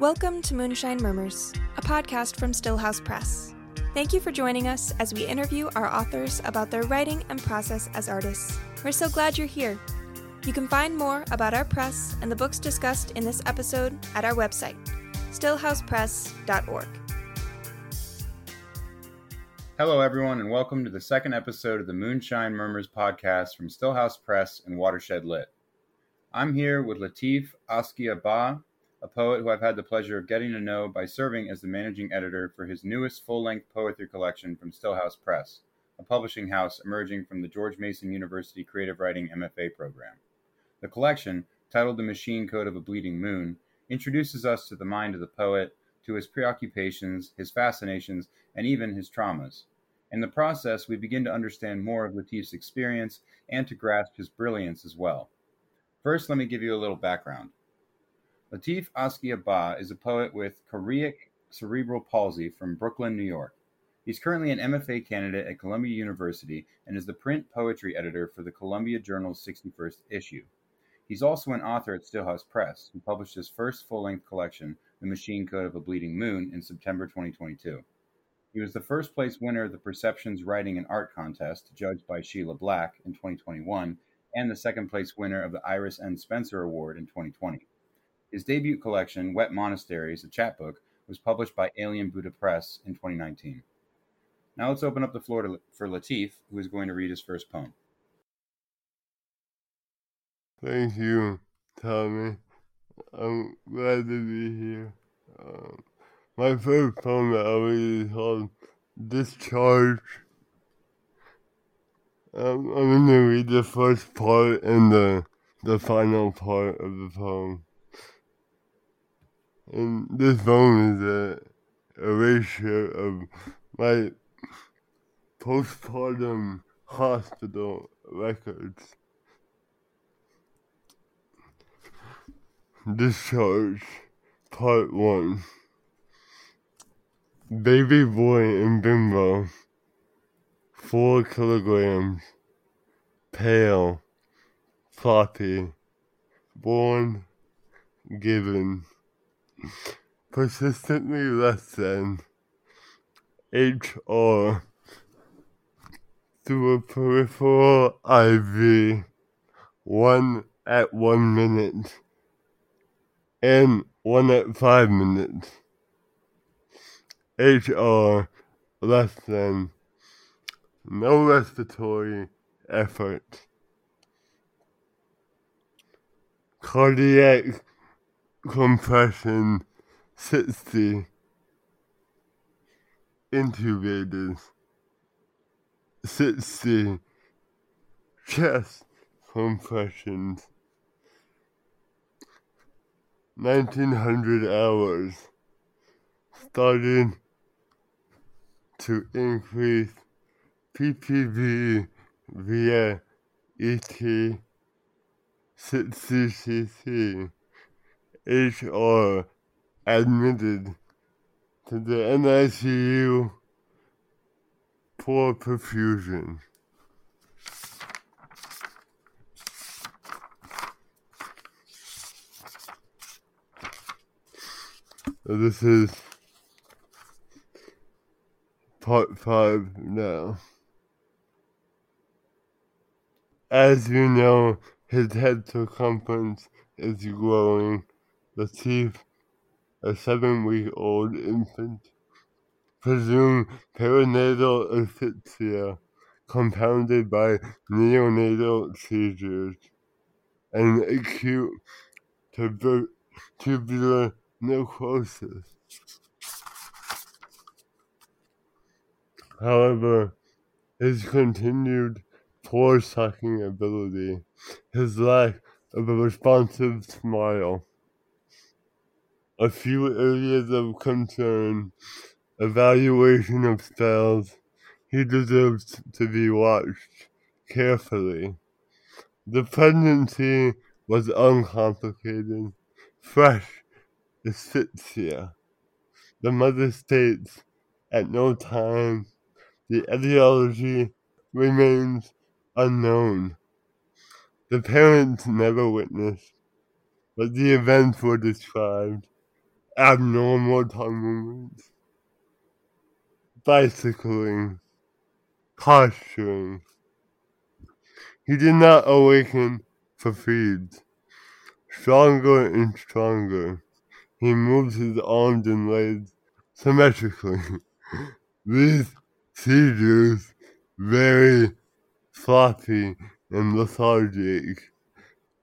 Welcome to Moonshine Murmurs, a podcast from Stillhouse Press. Thank you for joining us as we interview our authors about their writing and process as artists. We're so glad you're here. You can find more about our press and the books discussed in this episode at our website, stillhousepress.org. Hello, everyone, and welcome to the second episode of the Moonshine Murmurs podcast from Stillhouse Press and Watershed Lit. I'm here with Latif Askia Ba, a poet who I've had the pleasure of getting to know by serving as the managing editor for his newest full length poetry collection from Stillhouse Press, a publishing house emerging from the George Mason University Creative Writing MFA program. The collection, titled The Machine Code of a Bleeding Moon, introduces us to the mind of the poet, to his preoccupations, his fascinations, and even his traumas. In the process, we begin to understand more of Latif's experience and to grasp his brilliance as well. First, let me give you a little background. Latif Askia is a poet with choreic cerebral palsy from Brooklyn, New York. He's currently an MFA candidate at Columbia University and is the print poetry editor for the Columbia Journal's 61st issue. He's also an author at Stillhouse Press, who published his first full length collection, The Machine Code of a Bleeding Moon, in September 2022. He was the first place winner of the Perceptions Writing and Art Contest, judged by Sheila Black in 2021, and the second place winner of the Iris N. Spencer Award in 2020. His debut collection, Wet Monasteries, a chapbook, was published by Alien Buddha Press in 2019. Now let's open up the floor to, for Latif, who is going to read his first poem. Thank you, Tommy. I'm glad to be here. Um, my first poem that I'll read is called Discharge. Um, I'm going to read the first part and the, the final part of the poem. And this phone is a erasure of my postpartum hospital records. Discharge, Part 1. Baby boy in bimbo, 4 kilograms, pale, floppy, born, given persistently less than HR through a peripheral IV, one at one minute and one at five minutes. HR less than no respiratory effort. Cardiac compression 60 intubated 60 chest compressions 1900 hours starting to increase ppv via et 60 cc HR admitted to the NICU for perfusion. So this is part five now. As you know, his head circumference is growing Latif, a seven-week-old infant, presumed perinatal asphyxia compounded by neonatal seizures and acute tuber- tubular necrosis. However, his continued poor sucking ability, his lack of a responsive smile, a few areas of concern, evaluation of spells. He deserves to be watched carefully. The pregnancy was uncomplicated, fresh asphyxia. The mother states at no time the etiology remains unknown. The parents never witnessed, but the events were described abnormal movements, bicycling, posturing. He did not awaken for feeds. Stronger and stronger, he moves his arms and legs symmetrically. These seizures very floppy and lethargic,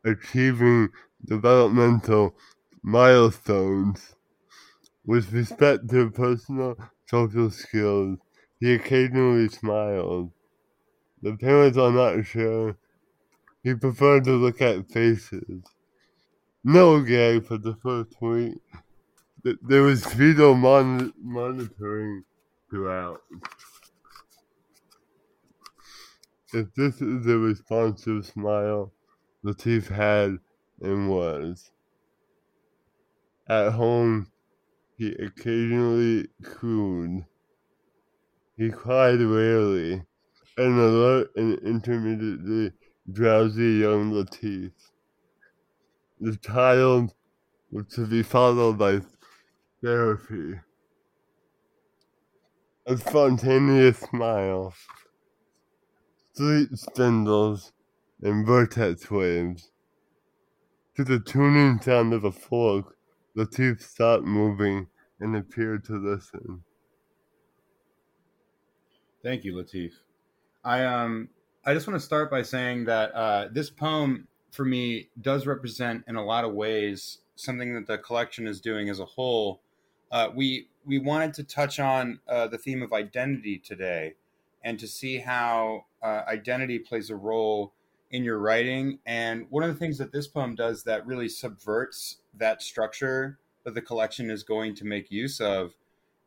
achieving developmental milestones. With respect to personal social skills, he occasionally smiled. The parents are not sure. He preferred to look at faces. No gag for the first week. There was fetal mon- monitoring throughout. If this is a responsive smile, Latif had and was. At home, he occasionally cooed. He cried rarely, an alert and intermittently drowsy young Latif. The child was to be followed by therapy. A spontaneous smile, sleep spindles, and vortex waves. To the tuning sound of a fork, Latif stopped moving and appeared to listen. Thank you, Latif. I um I just want to start by saying that uh, this poem for me does represent in a lot of ways something that the collection is doing as a whole. Uh, we we wanted to touch on uh, the theme of identity today, and to see how uh, identity plays a role in your writing. And one of the things that this poem does that really subverts that structure that the collection is going to make use of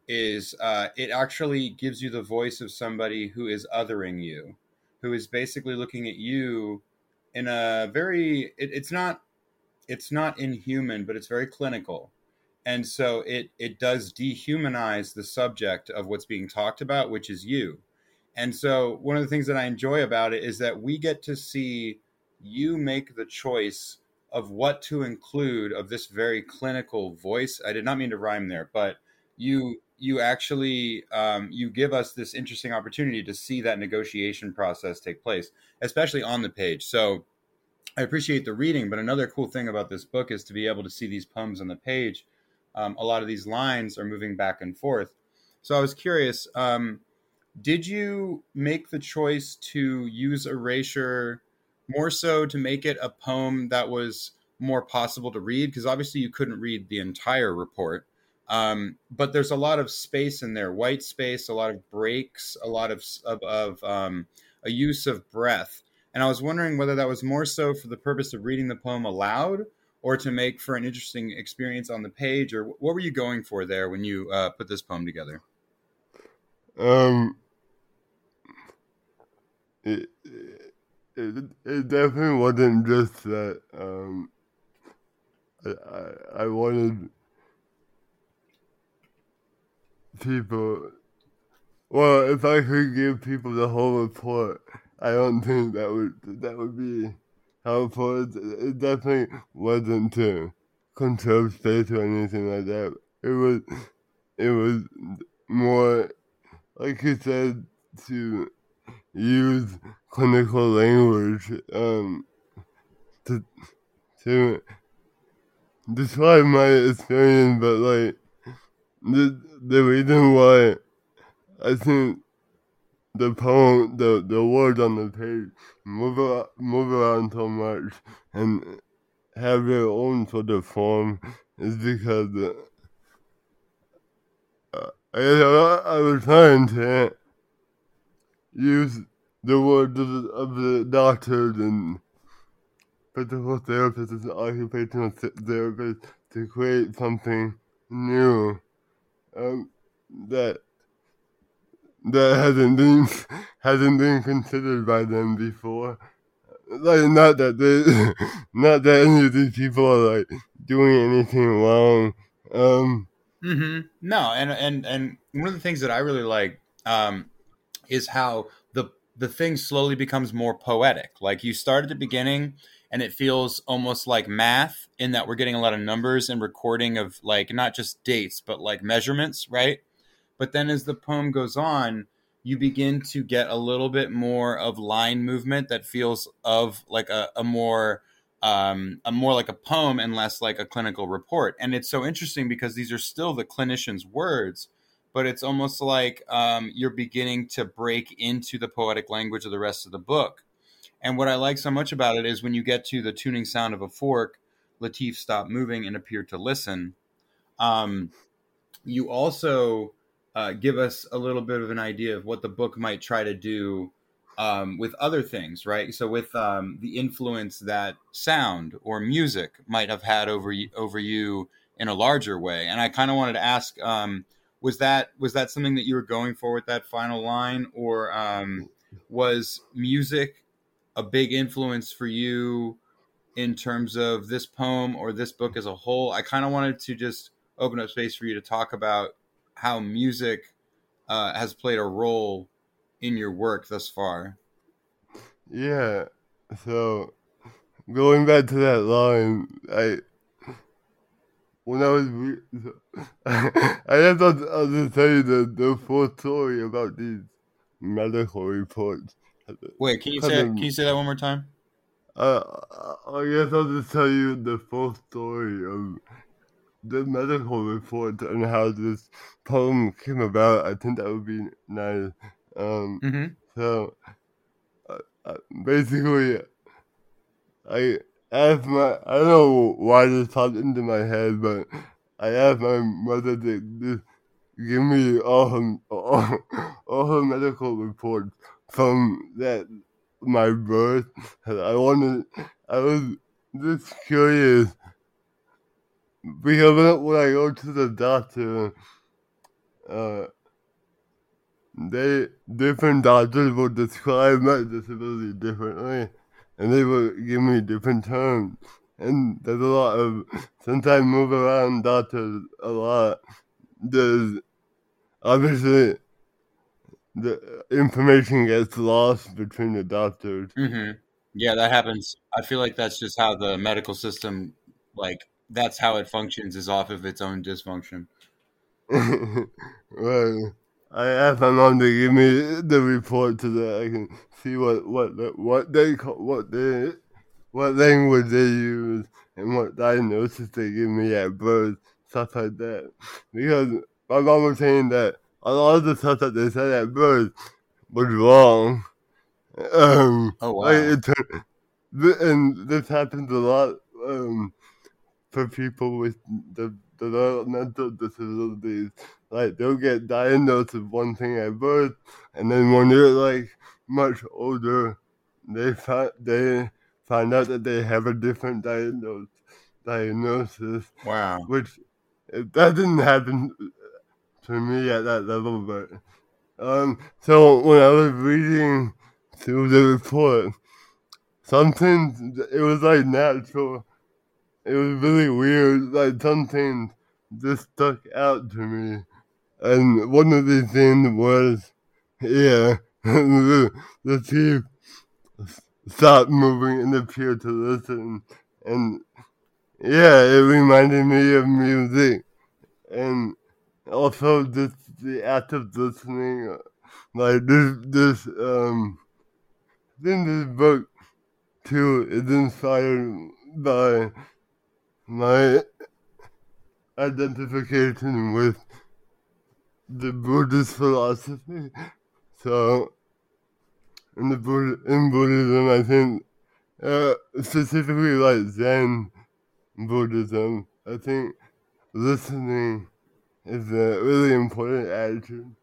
is uh, it actually gives you the voice of somebody who is othering you, who is basically looking at you in a very it, it's not it's not inhuman, but it's very clinical. And so it it does dehumanize the subject of what's being talked about, which is you. And so one of the things that I enjoy about it is that we get to see you make the choice of what to include of this very clinical voice. I did not mean to rhyme there, but you you actually um, you give us this interesting opportunity to see that negotiation process take place, especially on the page. So I appreciate the reading, but another cool thing about this book is to be able to see these poems on the page. Um, a lot of these lines are moving back and forth. So I was curious. Um, did you make the choice to use erasure more so to make it a poem that was more possible to read? Because obviously you couldn't read the entire report. Um, but there's a lot of space in there, white space, a lot of breaks, a lot of of, of um, a use of breath. And I was wondering whether that was more so for the purpose of reading the poem aloud, or to make for an interesting experience on the page, or what were you going for there when you uh, put this poem together? Um, it, it, it definitely wasn't just that. Um, I, I, wanted people. Well, if I could give people the whole report, I don't think that would that would be helpful. It, it definitely wasn't to conserve space or anything like that. It was it was more like you said to use clinical language um, to to describe my experience, but like the the reason why I think the poem, the the words on the page move around, move around so much and have their own sort of form is because uh, I, I was trying to use the the, of the doctors and physical therapists and occupational therapists to create something new um, that that hasn't been hasn't been considered by them before. Like not that they, not that any of these people are like doing anything wrong. Um, mm-hmm. No, and and and one of the things that I really like um, is how the the thing slowly becomes more poetic. Like you start at the beginning and it feels almost like math in that we're getting a lot of numbers and recording of like not just dates but like measurements, right? But then as the poem goes on, you begin to get a little bit more of line movement that feels of like a, a more um, a more like a poem and less like a clinical report. And it's so interesting because these are still the clinician's words, but it's almost like um, you're beginning to break into the poetic language of the rest of the book. And what I like so much about it is when you get to the tuning sound of a fork, Latif stopped moving and appeared to listen. Um, you also uh, give us a little bit of an idea of what the book might try to do um, with other things, right? So with um, the influence that sound or music might have had over you, over you in a larger way. And I kind of wanted to ask, um, was that was that something that you were going for with that final line, or um, was music a big influence for you in terms of this poem or this book as a whole? I kind of wanted to just open up space for you to talk about how music uh, has played a role in your work thus far. Yeah. So going back to that line, I when I was re- I just I'll just tell you the, the full story about these medical reports. Wait, can you say can you say that one more time? Uh, I guess I'll just tell you the full story of the medical report and how this poem came about. I think that would be nice. Um, mm-hmm. So, uh, uh, basically, I asked my, I don't know why this popped into my head, but I asked my mother to just give me all her, all, all her medical reports from that, my birth. I wanted, I was just curious because when I go to the doctor, uh, they different doctors will describe my disability differently, and they will give me different terms. And there's a lot of since I move around doctors a lot, there's obviously the information gets lost between the doctors. Mm-hmm. Yeah, that happens. I feel like that's just how the medical system, like that's how it functions, is off of its own dysfunction. right. I asked my mom to give me the report so that I can see what what what they call, what they what language they use and what diagnosis they give me at birth, stuff like that. Because my mom was saying that a lot of the stuff that they said at birth was wrong. Um, oh wow! Like it, and this happens a lot um, for people with the developmental disabilities like they'll get diagnosed with one thing at birth, and then when they're like much older, they find they find out that they have a different diagnosis. Diagnosis. Wow. Which that didn't happen to me at that level, but um. So when I was reading through the report, something it was like natural. It was really weird. Like something just stuck out to me and one of the things was, yeah, the, Latif stopped moving and appeared to listen. And yeah, it reminded me of music. And also just the act of listening. Like this, this, um, in this book too is inspired by my identification with the Buddhist philosophy. So, in the in Buddhism, I think uh, specifically like Zen Buddhism, I think listening is a really important attitude.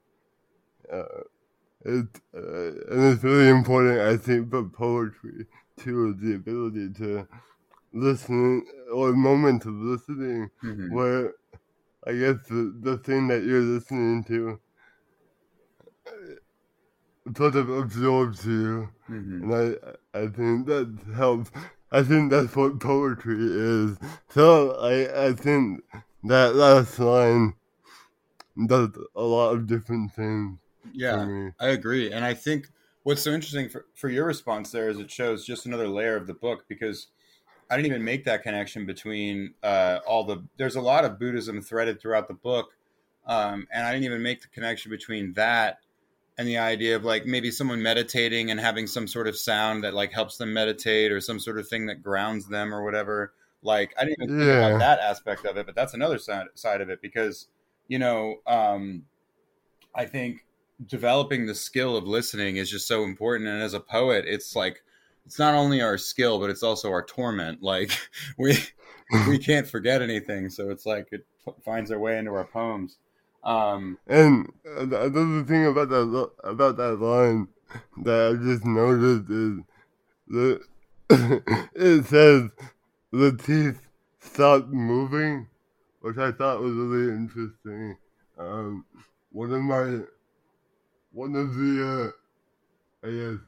Uh, it, uh, and it's really important, I think, for poetry too, the ability to listen or moment of listening mm-hmm. where I guess the, the thing that you're listening to uh, sort of absorbs you, mm-hmm. and I I think that helps. I think that's what poetry is. So I I think that last line does a lot of different things. Yeah, I agree, and I think what's so interesting for for your response there is it shows just another layer of the book because I didn't even make that connection between uh, all the. There's a lot of Buddhism threaded throughout the book, um, and I didn't even make the connection between that and the idea of like maybe someone meditating and having some sort of sound that like helps them meditate or some sort of thing that grounds them or whatever. Like I didn't even think Yeah. about that aspect of it, but that's another side side of it because you know um, I think developing the skill of listening is just so important. And as a poet, it's like it's not only our skill, but it's also our torment. Like we we can't forget anything, so it's like it finds their way into our poems. Um, And uh, the thing about that about that line that I just noticed is the it says Latif stopped moving, which I thought was really interesting. Um, one of my one of the uh, I guess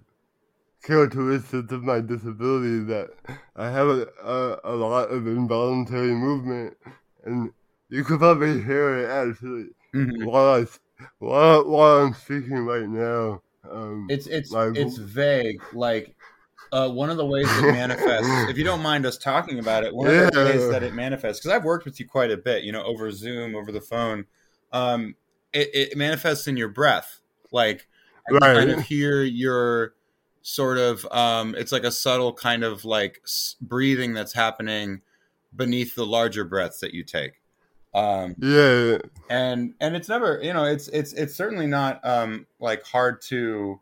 characteristics of my disability that I have a, a, a lot of involuntary movement, and you could probably hear it actually mhm. while I while, while I'm speaking right now. Um, It's it's My- it's vague. Like uh, one of the ways it manifests. if you don't mind us talking about it, one of the ways that it manifests, because I've worked with you quite a bit, you know, over Zoom, over the phone. Um, it, it manifests in your breath. Like I Right. kind of hear your sort of. Um, it's like a subtle kind of like breathing that's happening beneath the larger breaths that you take. Um, yeah, and and it's never you know it's it's it's certainly not um like hard to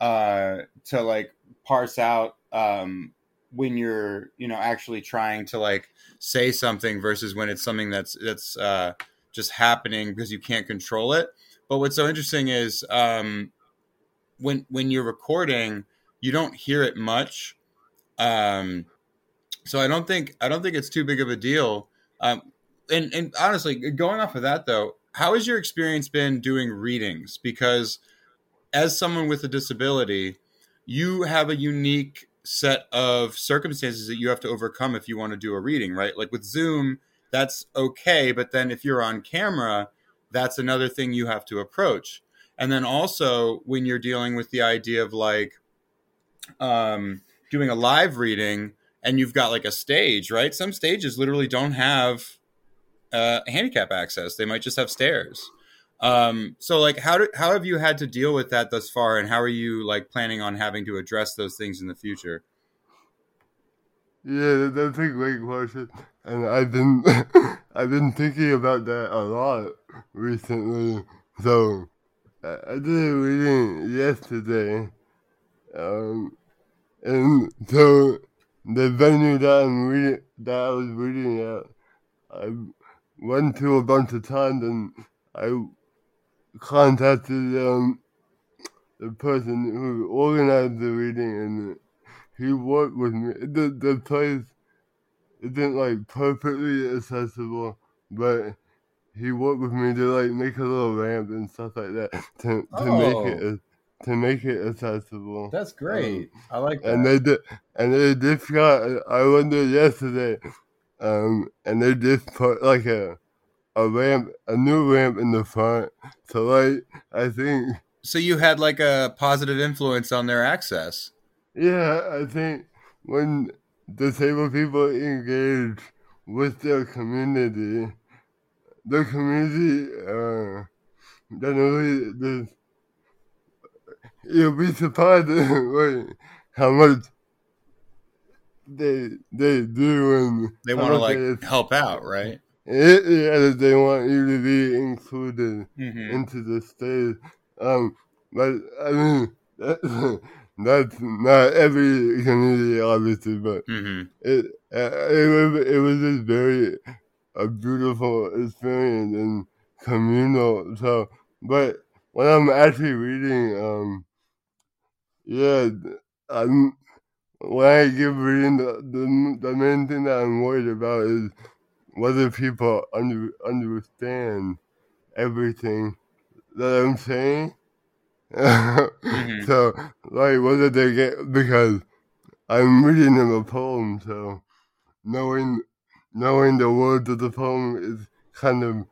uh to like parse out um when you're you know actually trying to like say something versus when it's something that's that's uh just happening because you can't control it but what's so interesting is um when when you're recording you don't hear it much um so i don't think i don't think it's too big of a deal um and and honestly, going off of that though, how has your experience been doing readings? Because as someone with a disability, you have a unique set of circumstances that you have to overcome if you want to do a reading, right? Like with Zoom, that's okay, but then if you're on camera, that's another thing you have to approach. And then also when you're dealing with the idea of like um, doing a live reading and you've got like a stage, right? Some stages literally don't have uh, handicap access. They might just have stairs. Um, so like how do, how have you had to deal with that thus far and how are you like planning on having to address those things in the future? yeah, that's a great question, and I've been I've been thinking about that a lot recently. So I, did a reading yesterday, um, and so the venue that I'm reading that I was reading at, I went to a bunch of times and I contacted um, the person who organized the reading and he worked with me. The the place isn't like perfectly accessible, but he worked with me to like make a little ramp and stuff like that to to make it to make it accessible. That's great. I like And they did, and they just got. I went there yesterday, um, and they just put like a a ramp, a new ramp in the front. So like, I think, so you had like a positive influence on their access. yeah, I think when disabled people engage with their community, the community, uh, generally, there's, you'll be surprised like, how much they they do and They want to like help out, right? it, yeah, they want you to be included Mm-hmm. into the stage. Um, but I mean, that, that's not every community, obviously, but Mm-hmm. it uh, it was it was just very a beautiful experience and communal. So, but when I'm actually reading, um, yeah, I'm when I give reading, the, the the main thing that I'm worried about is whether people under, understand everything that I'm saying. Mhm. So, like, whether they get because I'm reading them a poem, so knowing knowing the words of the poem is kind of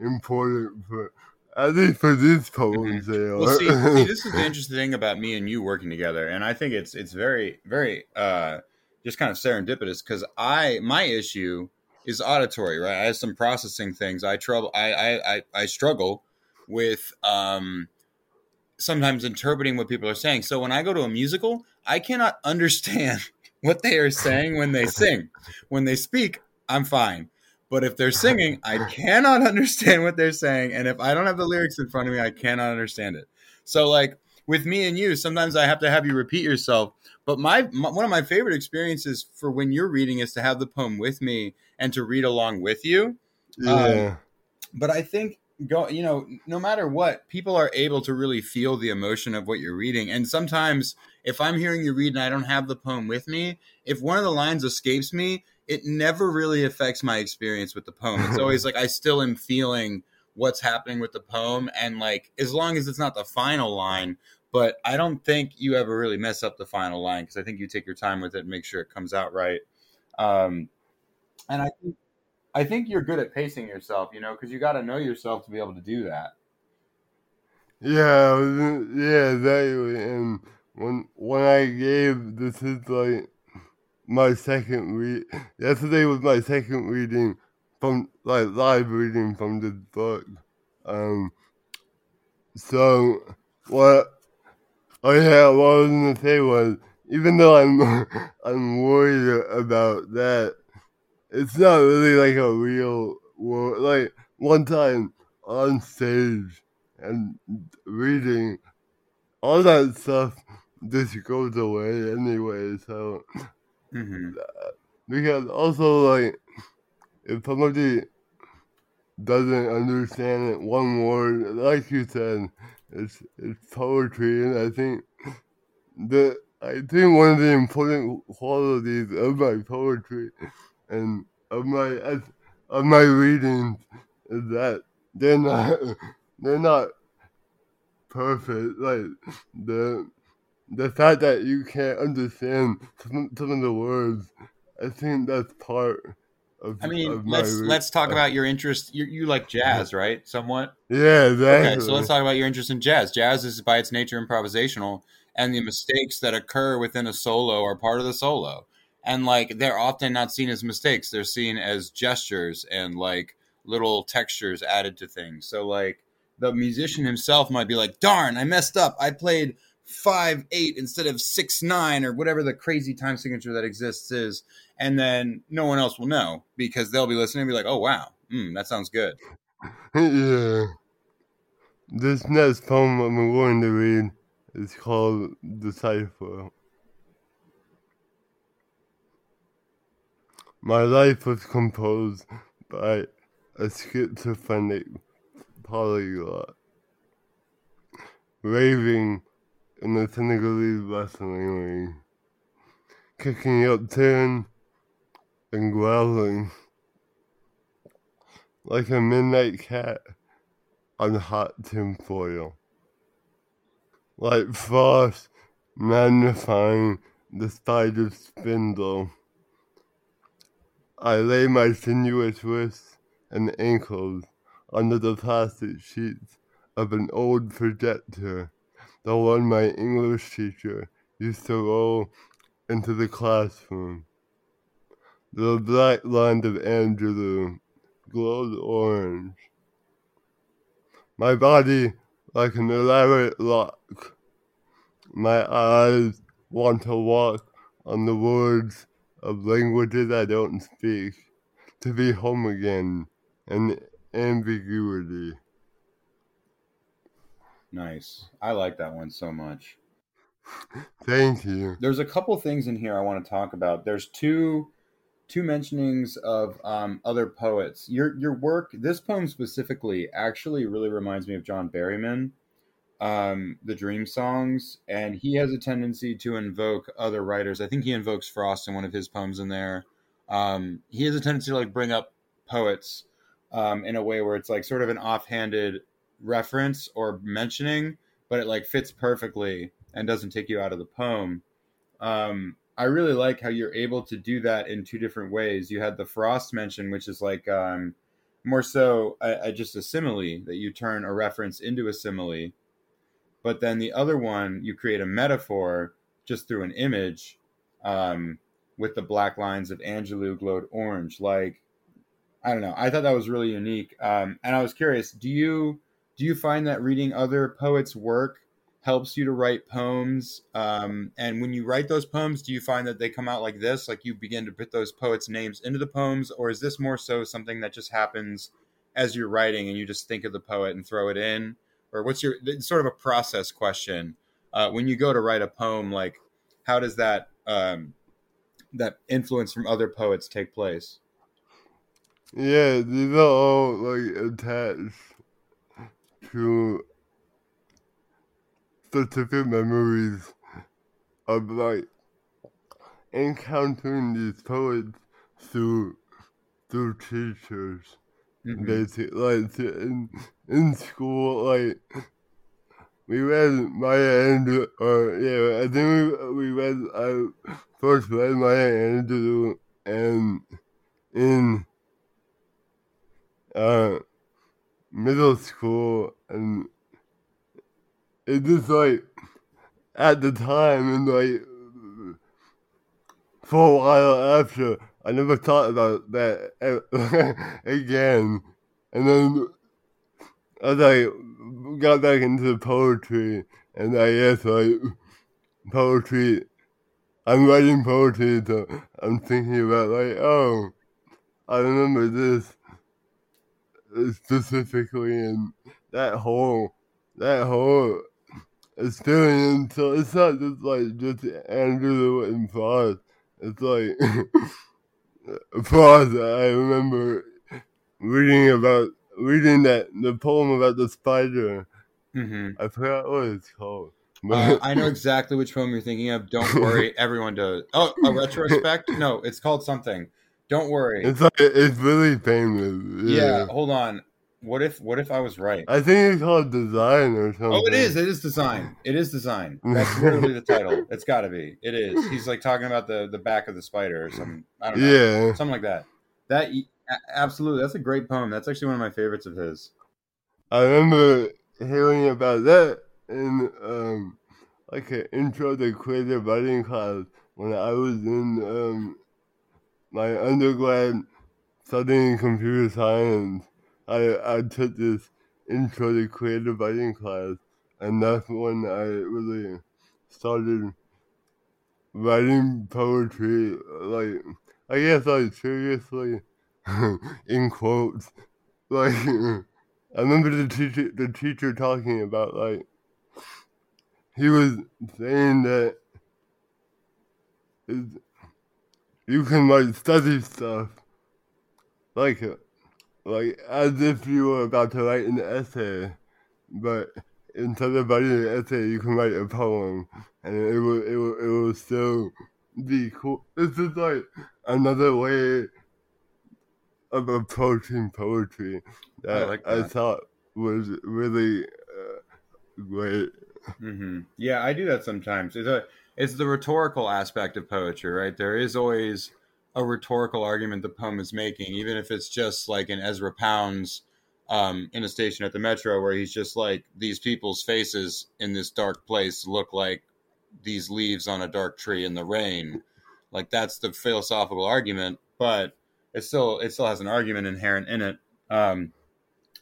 important for at least for this poem. Mm-hmm. Well, see, see, this is the interesting thing about me and you working together, and I think it's it's very very uh, just kind of serendipitous because I my issue is auditory, right? I have some processing things. I trouble I I I, I struggle with um sometimes interpreting what people are saying. So when I go to a musical, I cannot understand what they are saying when they sing. When they speak, I'm fine. But if they're singing, I cannot understand what they're saying. And if I don't have the lyrics in front of me, I cannot understand it. So, like with me and you, sometimes I have to have you repeat yourself. But my, my one of my favorite experiences for when you're reading is to have the poem with me and to read along with you. Yeah. Um, but I think go you know no matter what people are able to really feel the emotion of what you're reading and sometimes if i'm hearing you read and i don't have the poem with me if one of the lines escapes me it never really affects my experience with the poem it's always like i still am feeling what's happening with the poem and like as long as it's not the final line but i don't think you ever really mess up the final line because i think you take your time with it and make sure it comes out right um and i think I think you're good at pacing yourself, you know, because you got to know yourself to be able to do that. Yeah, yeah, exactly. And when when I gave this is like my second read. Yesterday was my second reading from like live reading from this book. Um, so what? I yeah, what I was gonna say was even though I'm I'm worried about that it's not really like a real world. Like one time on stage and reading, all that stuff just goes away anyway. So Mm-hmm. because also like if somebody doesn't understand it one word, like you said, it's it's poetry, and I think the I think one of the important qualities of my poetry and of my of my readings is that they're not they're not perfect. Like the the fact that you can't understand some, some of the words, I think that's part of. I mean, of let's re- let's talk uh, about your interest. You, you like jazz, right? Somewhat. Yeah, exactly. Okay, so let's talk about your interest in jazz. Jazz is by its nature improvisational, and the mistakes that occur within a solo are part of the solo. And like they're often not seen as mistakes; they're seen as gestures and like little textures added to things. So like the musician himself might be like, "Darn, I messed up. I played five eight instead of six nine or whatever the crazy time signature that exists is." And then no one else will know because they'll be listening and be like, "Oh wow, mm, that sounds good." yeah. This next poem I'm going to read is called Decipher. My life was composed by a schizophrenic polyglot, raving in the Senegalese wrestling ring, kicking up turn and growling. Like a midnight cat on hot tinfoil, like frost magnifying the spider's spindle. I lay my sinuous wrists and ankles under the plastic sheets of an old projector, the one my English teacher used to roll into the classroom. The black line of Angelou glowed orange. My body like an elaborate lock. My eyes want to walk on the words of languages I don't speak, to be home again, and ambiguity. Nice. I like that one so much. Thank you. There's a couple things in here I want to talk about. There's two two mentionings of um, other poets. Your your work, this poem specifically, actually really reminds me of John Berryman, um, the Dream Songs, and he has a tendency to invoke other writers. I think he invokes Frost in one of his poems in there. Um, he has a tendency to like bring up poets um, in a way where it's like sort of an offhanded reference or mentioning, but it like fits perfectly and doesn't take you out of the poem. Um, I really like how you're able to do that in two different ways. You had the frost mention, which is like um, more so a, a, just a simile that you turn a reference into a simile, but then the other one you create a metaphor just through an image, um, with the black lines of Angelou glowed orange. Like, I don't know. I thought that was really unique. Um, and I was curious, do you do you find that reading other poets' work helps you to write poems? Um, and when you write those poems, do you find that they come out like this? Like you begin to put those poets' names into the poems, or is this more so something that just happens as you're writing and you just think of the poet and throw it in? Or what's your sort of a process question? Uh, when you go to write a poem, like how does that um, that influence from other poets take place? Yeah, these are all like attached to specific memories of like encountering these poets through through teachers. Mm-hmm. Basically, like in in school, like we read Maya Angelou, or yeah, I think we we read I first read Maya Angelou, and in uh, middle school, and it just like at the time and like for a while after, I never thought about that again. And then as I got back into poetry, and I guess like poetry, I'm writing poetry, so I'm thinking about like, oh, I remember this specifically and that whole that whole experience. So it's not just like just Angelou and Frost. It's like Frost. I remember reading about reading that the poem about the spider. Mm-hmm. I forgot what it's called. Uh, I know exactly which poem you're thinking of. Don't worry, everyone does. Oh, a retrospect? No, it's called something. Don't worry. It's like it's really famous. Yeah. yeah. hold on. What if what if I was right? I think it's called design or something. Oh, it is. It is design. It is design. That's literally the title. It's got to be. It is. He's like talking about the the back of the spider or something. I don't know. Yeah, something like that. That absolutely. That's a great poem. That's actually one of my favorites of his. I remember hearing about that in um like an intro to creative writing class when I was in um my undergrad studying computer science, I, I took this intro to creative writing class, and that's when I really started writing poetry, like, I guess, like, seriously, in quotes. Like, I remember the teacher, the teacher talking about, like, he was saying that you can like study stuff like like as if you were about to write an essay, but instead of writing an essay, you can write a poem, and it will it will it will still be cool. This is like another way of approaching poetry that I, like that. I thought was really uh, great. Mm-hmm. Yeah, I do that sometimes. It's a it's the rhetorical aspect of poetry, right? There is always a rhetorical argument the poem is making, even if it's just like in Ezra Pound's um, in a station at the metro where he's just like these people's faces in this dark place look like these leaves on a dark tree in the rain. Like that's the philosophical argument, but it still it still has an argument inherent in it. Um,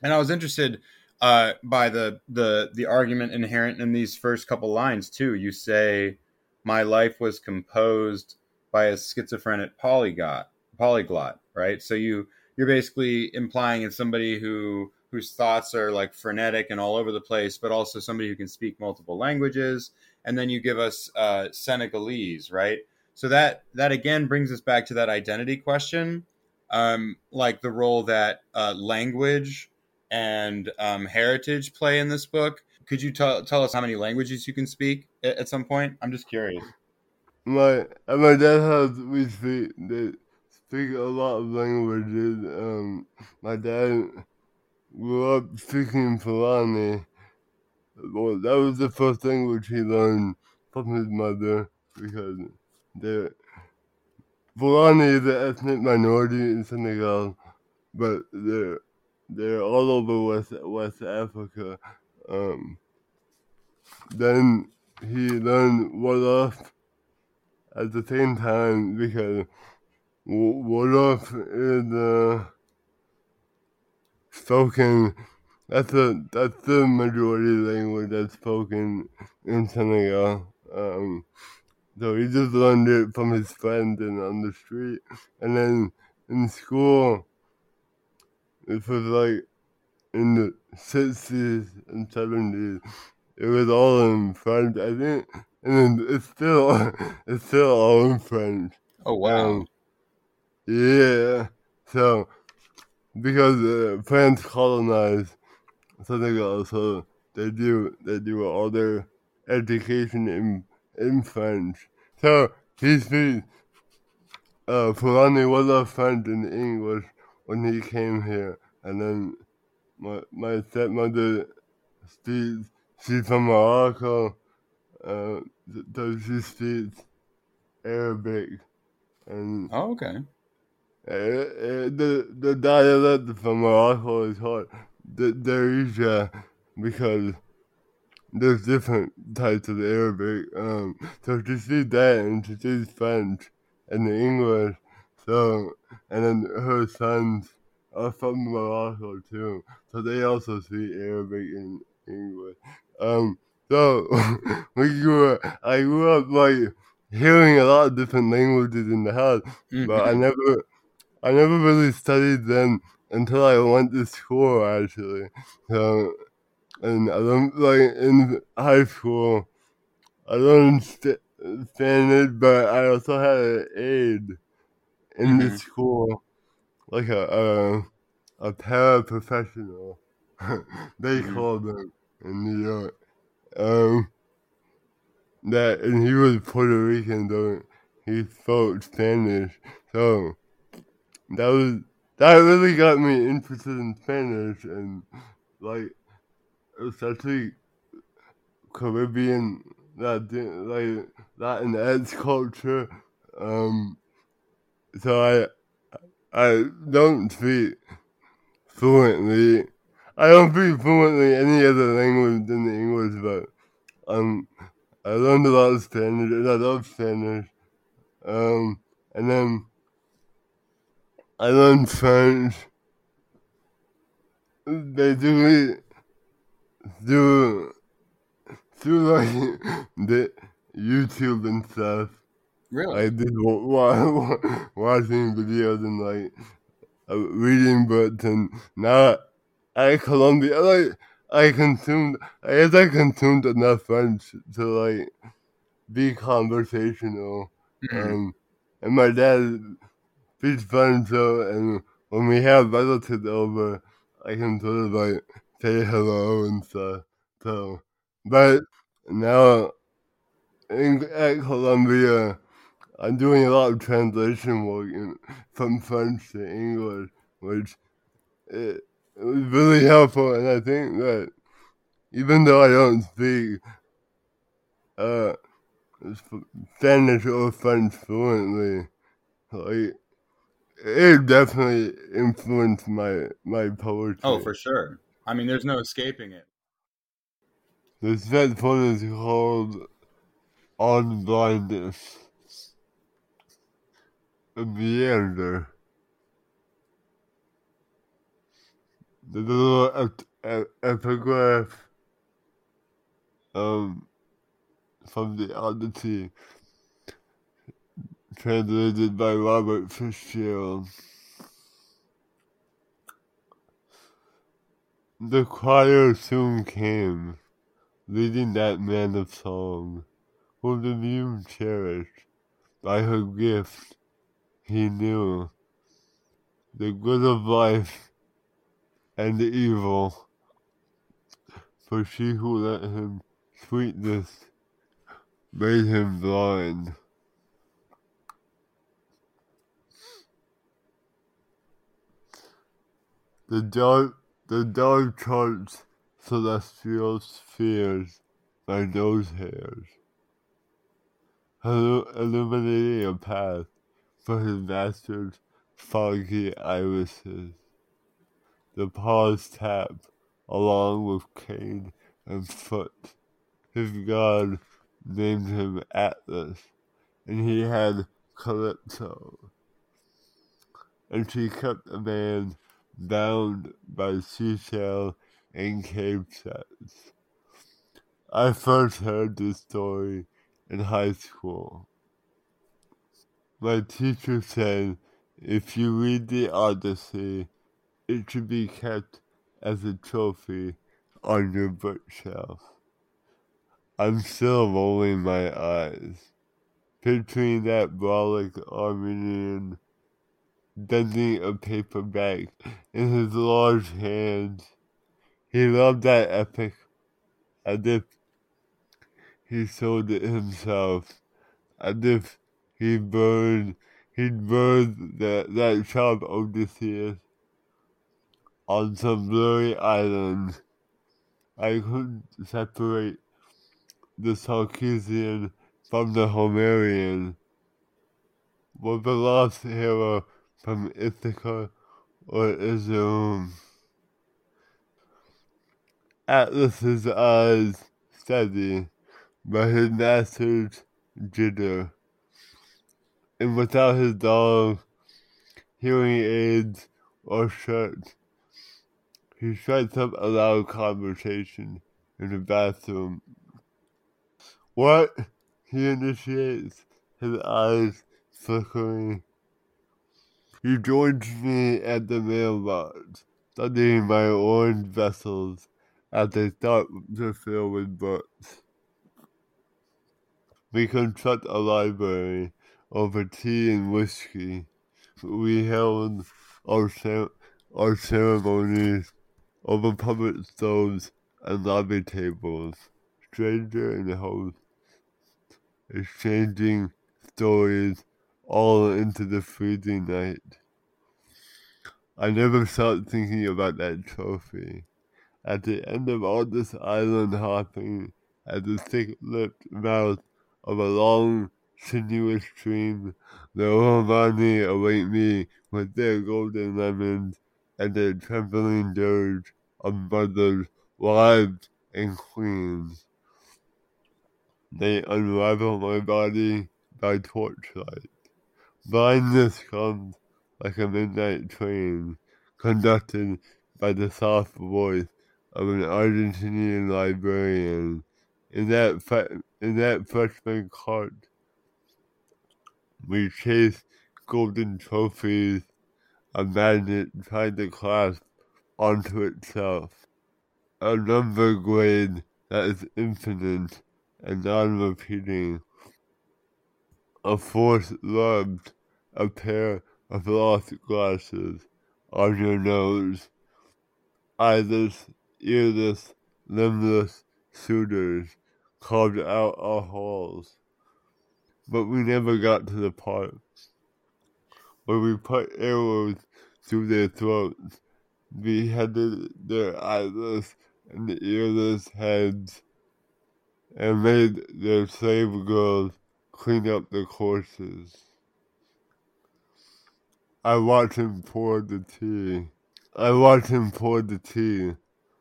and I was interested uh, by the the the argument inherent in these first couple lines too. You say my life was composed by a schizophrenic polyglot polyglot right so you you're basically implying it's somebody who whose thoughts are like frenetic and all over the place but also somebody who can speak multiple languages and then you give us uh, senegalese right so that that again brings us back to that identity question um, like the role that uh, language and um, heritage play in this book could you t- tell us how many languages you can speak at, at some point? I'm just curious. My my dad has we speak they speak a lot of languages. Um, my dad grew up speaking Fulani. Well, that was the first language he learned from his mother because they're Fulani is an ethnic minority in Senegal, but they're they're all over West West Africa. Um, then he learned Wolof, at the same time because Wolof is uh, spoken. That's the that's the majority language that's spoken in Senegal. Um, so he just learned it from his friends and on the street, and then in school, this was like in the sixties and seventies. It was all in French, I think, and then it's still it's still all in French. Oh wow. Um, yeah. So because uh, France colonized Senegal, so they do they do all their education in in French. So he speaks uh Fulani was a French and English when he came here, and then my my stepmother speaks. She's from Morocco, uh, so she speaks Arabic, and oh okay. uh, uh, the the dialect from Morocco is hard. The Darija because there's different types of Arabic. Um, so she sees that and she sees French and the English. So and then her sons are from Morocco too. So they also speak Arabic and English. Um, so we grew up, I grew up like hearing a lot of different languages in the house, but I never I never really studied them until I went to school actually. So, and I learned like in high school, I learned st- Spanish, but I also had an aide in the Mhm. school, like a a, a paraprofessional. they Mhm. called them in New York. Um, that and he was Puerto Rican, though he spoke Spanish, so that was that really got me interested in Spanish and like especially Caribbean Latin like Latinx culture. Um, so I I don't speak fluently. I don't speak fluently any other language than the English, but um, I learned a lot of Spanish and I love Spanish. Um, and then I learned French basically through through like the YouTube and stuff. Really? I did wa- wa- watching videos and like uh, reading books, and now at Columbia, like I consumed, I guess I consumed enough French to like be conversational. Mhm. Um, and my dad speaks French, so and when we have relatives over, I can sort of like say hello and stuff. So, but now in, at Columbia, I'm doing a lot of translation work in, from French to English, which it, it was really helpful. And I think that even though I don't speak uh, Spanish or French fluently, like it definitely influenced my my poetry. Oh, for sure. I mean, there's no escaping it. The set poem is called On Blindness. A meander. The little ep- ep- epigraph um, from the Odyssey, translated by Robert Fitzgerald. The choir soon came, leading that man of song, whom the muse cherished. By her gift, he knew the good of life and evil. For she who let him sweetness made him blind. The dark, the dark charts celestial spheres by nose hairs, illu- illuminating a path for his master's foggy irises. The paws tap along with cane and foot. His god named him Atlas, and he had Calypso. And she kept a man bound by seashell and cave sets. I first heard this story in high school. My teacher said if you read the Odyssey, it should be kept as a trophy on your bookshelf. I'm still rolling my eyes, picturing that brolic Armenian bending a paperback in his large hands. He loved that epic as if he sold it himself, as if he burned he'd burned that that child Odysseus on some blurry island. I couldn't separate the Sarkisian from the Homerian. Was the lost hero from Ithaca or Izum? Atlas's eyes steady, but his master's jitter. And without his dog, hearing aids, or shirt, he strikes up a loud conversation in the bathroom. What? He initiates, his eyes flickering. He joins me at the mailbox, studying my orange vessels as they start to fill with books. We construct a library over tea and whiskey. We held our, our ceremonies over public stoves and lobby tables, stranger and host, exchanging stories all into the freezing night. I never stopped thinking about that trophy. At the end of all this island hopping, at the thick-lipped mouth of a long, sinuous stream, the Romani await me with their golden lemons and their trembling dirge of mothers, wives, and queens. They unravel my body by torchlight. Blindness comes like a midnight train, conducted by the soft voice of an Argentinian librarian. In that, in that freshman cart, we chase golden trophies, a magnet trying to clasp onto itself. A number grade that is infinite and non-repeating. A force loved, a pair of lost glasses on your nose. Eyeless, earless, limbless suitors carved out our halls. But we never got to the part where we put arrows through their throats, beheaded their eyeless and earless heads, and made their slave girls clean up the corpses. I watched him pour the tea. I watched him pour the tea,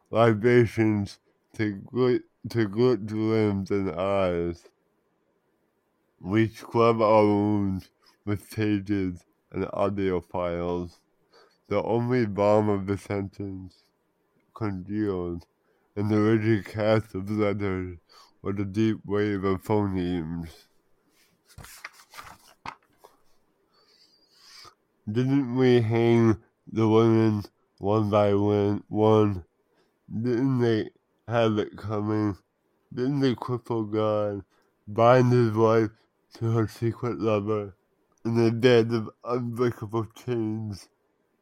libations to glit to glit limbs and eyes. We scrub our wounds with pages and audio files. The only bomb of the sentence congealed in the rigid cast of letters or the deep wave of phonemes. Didn't we hang the women one by one? Didn't they have it coming? Didn't the cripple God bind his wife to her secret lover in a bed of unbreakable chains,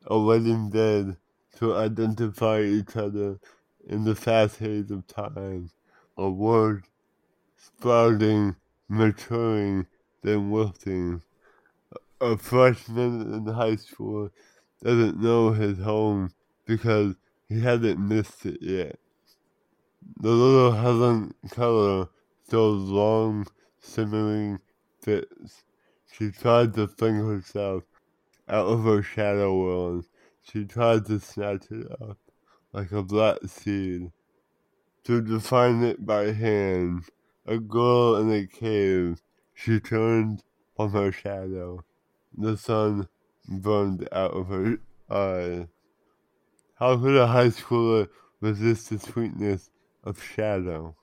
a wedding bed to identify each other in the fast haze of time, a word sprouting, maturing, then wilting. A freshman in high school doesn't know his home because he hasn't missed it yet. The little Helen Keller those long, simmering fits. She tried to fling herself out of her shadow world. She tried to snatch it up like a black seed, to define it by hand. A girl in a cave, she turned from her shadow. The sun burned out of her eyes. How could a high schooler resist the sweetness of shadow?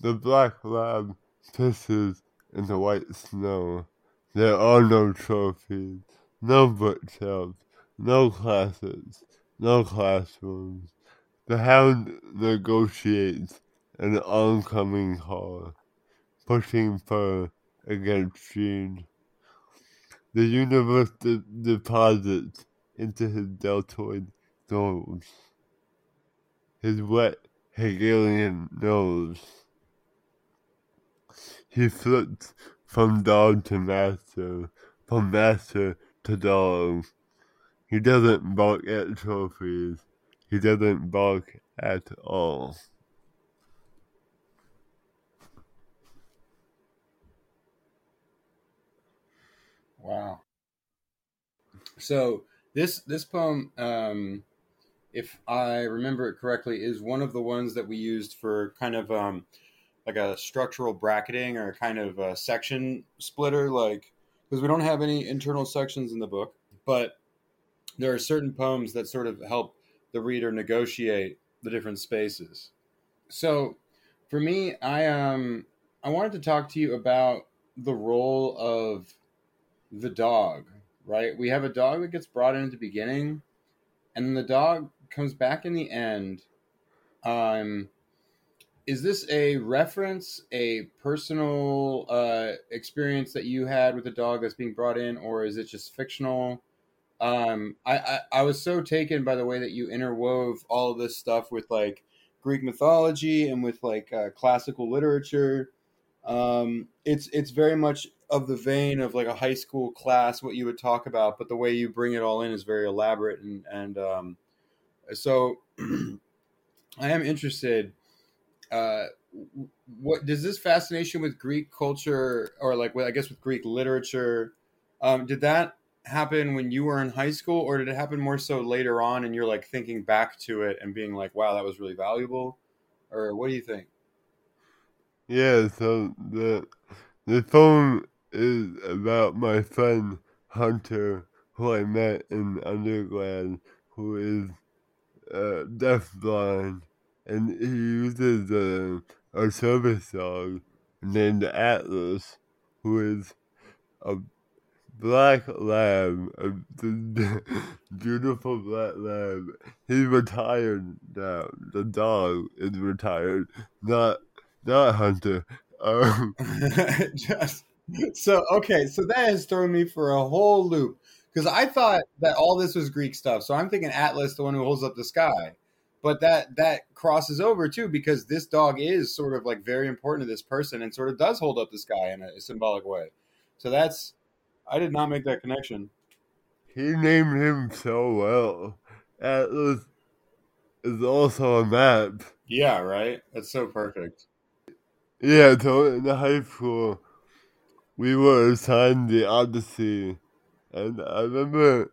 The black lab pisses in the white snow. There are no trophies, no bookshelves, no classes, no classrooms. The hound negotiates an oncoming call, pushing fur against sheen. The universe de- deposits into his deltoid nose, his wet Hegelian nose. He flips from dog to master, from master to dog. He doesn't bark at trophies. He doesn't bark at all. Wow. So this this poem, um, if I remember it correctly, is one of the ones that we used for kind of um, like a structural bracketing or a kind of a section splitter, like because we don't have any internal sections in the book, but there are certain poems that sort of help the reader negotiate the different spaces. So for me, I um I wanted to talk to you about the role of the dog, right? We have a dog that gets brought in at the beginning, and the dog comes back in the end. Um, is this a reference, a personal uh, experience that you had with a dog that's being brought in, or is it just fictional? Um, I, I, I was so taken by the way that you interwove all of this stuff with like Greek mythology and with like uh, classical literature. Um, it's it's very much of the vein of like a high school class, what you would talk about, but the way you bring it all in is very elaborate and and um, so I am interested. Uh, what does this fascination with Greek culture, or like I guess with Greek literature, um, did that happen when you were in high school, or did it happen more so later on, and you're like thinking back to it and being like, "Wow, that was really valuable," or what do you think? Yeah, so the the poem is about my friend Hunter, who I met in undergrad, who is uh, deafblind, and he uses a, a service dog named Atlas, who is a black lab, a beautiful black lab. He's retired now. The dog is retired, not not Hunter. Um, Just so okay, so that has thrown me for a whole loop because I thought that all this was Greek stuff. So I'm thinking Atlas, the one who holds up the sky, but that that crosses over too because this dog is sort of like very important to this person and sort of does hold up this guy in a symbolic way. So that's I did not make that connection. he named him so well. Atlas is also a map. Yeah, right. That's so perfect. Yeah, so in the high school, we were assigned the Odyssey, and I remember,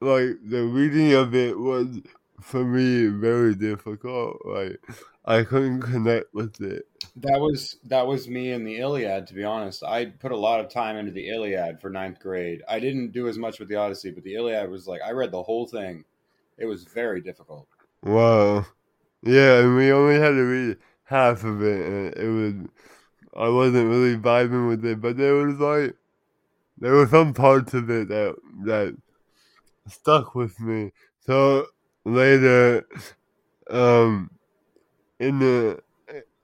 like, the reading of it was, for me, very difficult. Like, I couldn't connect with it. That was that was me in the Iliad. To be honest, I put a lot of time into the Iliad for ninth grade. I didn't do as much with the Odyssey, but the Iliad was like I read the whole thing. It was very difficult. Wow. Yeah, and we only had to read half of it, and it was, I wasn't really vibing with it, but there was like, there were some parts of it that, that stuck with me. So later, um, in the,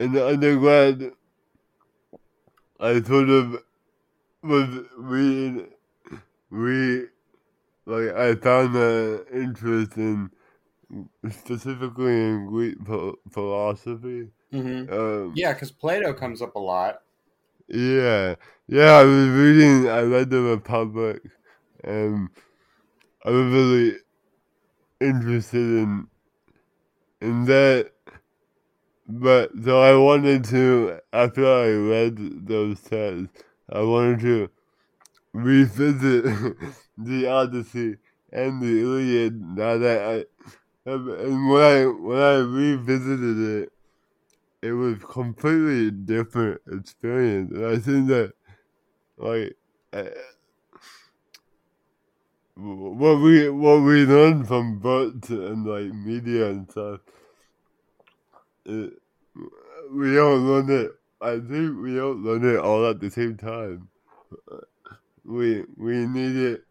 in the undergrad, I sort of was reading, we, like, I found an interest in, specifically in Greek ph- philosophy. Mm-hmm. Um, Yeah, because Plato comes up a lot. yeah, yeah. I was reading. I read the Republic, and I was really interested in in that. But so I wanted to after I read those texts, I wanted to revisit the Odyssey and the Iliad. Now that I and when I when I revisited it, it was completely different experience. And I think that like uh, what we what we learn from books and like media and stuff. It, we don't learn it. I think we don't learn it all at the same time. We we need it.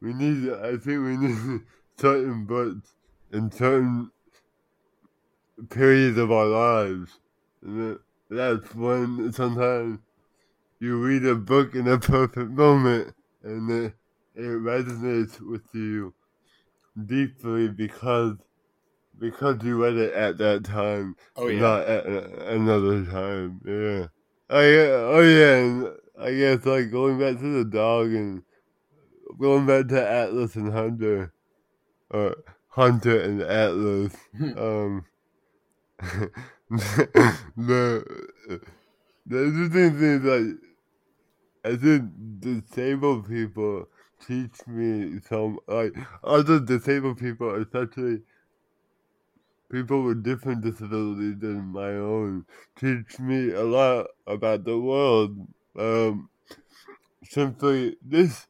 We need. I think we need certain books in certain periods of our lives. And that's when sometimes you read a book in a perfect moment and it, it resonates with you deeply because because you read it at that time, Oh yeah. not at uh, another time. Yeah. Oh yeah. Oh yeah. And I guess like going back to the dog and going back to Atlas and Hunter, or Hunter and Atlas. Hmm. um, the the interesting thing is like I think disabled people teach me some like other disabled people, especially people with different disabilities than my own, teach me a lot about the world. Um, simply this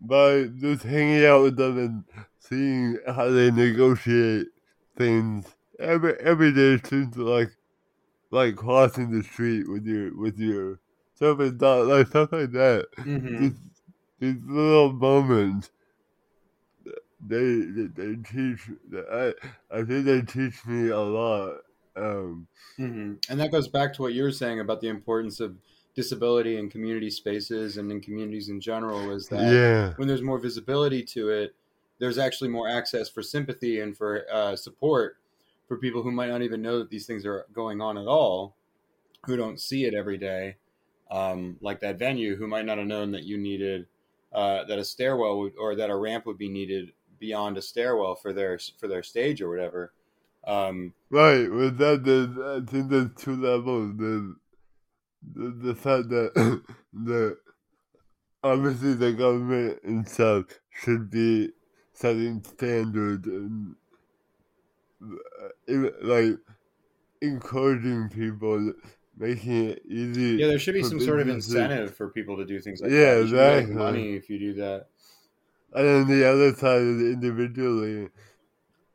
by just hanging out with them and seeing how they negotiate things every every day seems like like crossing the street with your with your service dog like stuff like that. Mhm. These, these little moments they they, they teach I I think they teach me a lot. Um hmm And that goes back to what you were saying about the importance of disability in community spaces and in communities in general. Is that yeah. when there's more visibility to it, there's actually more access for sympathy and for uh, support for people who might not even know that these things are going on at all, who don't see it every day, um, like that venue, who might not have known that you needed uh, that a stairwell would, or that a ramp would be needed beyond a stairwell for their for their stage or whatever. Um, Right, with that, I think there's two levels. The, the fact that the obviously the government itself should be setting standards and uh, like encouraging people, making it easy. yeah, there should be some sort of incentive for people to do things like Yeah, that. You should make exactly. money if you do that. And then the other side is individually,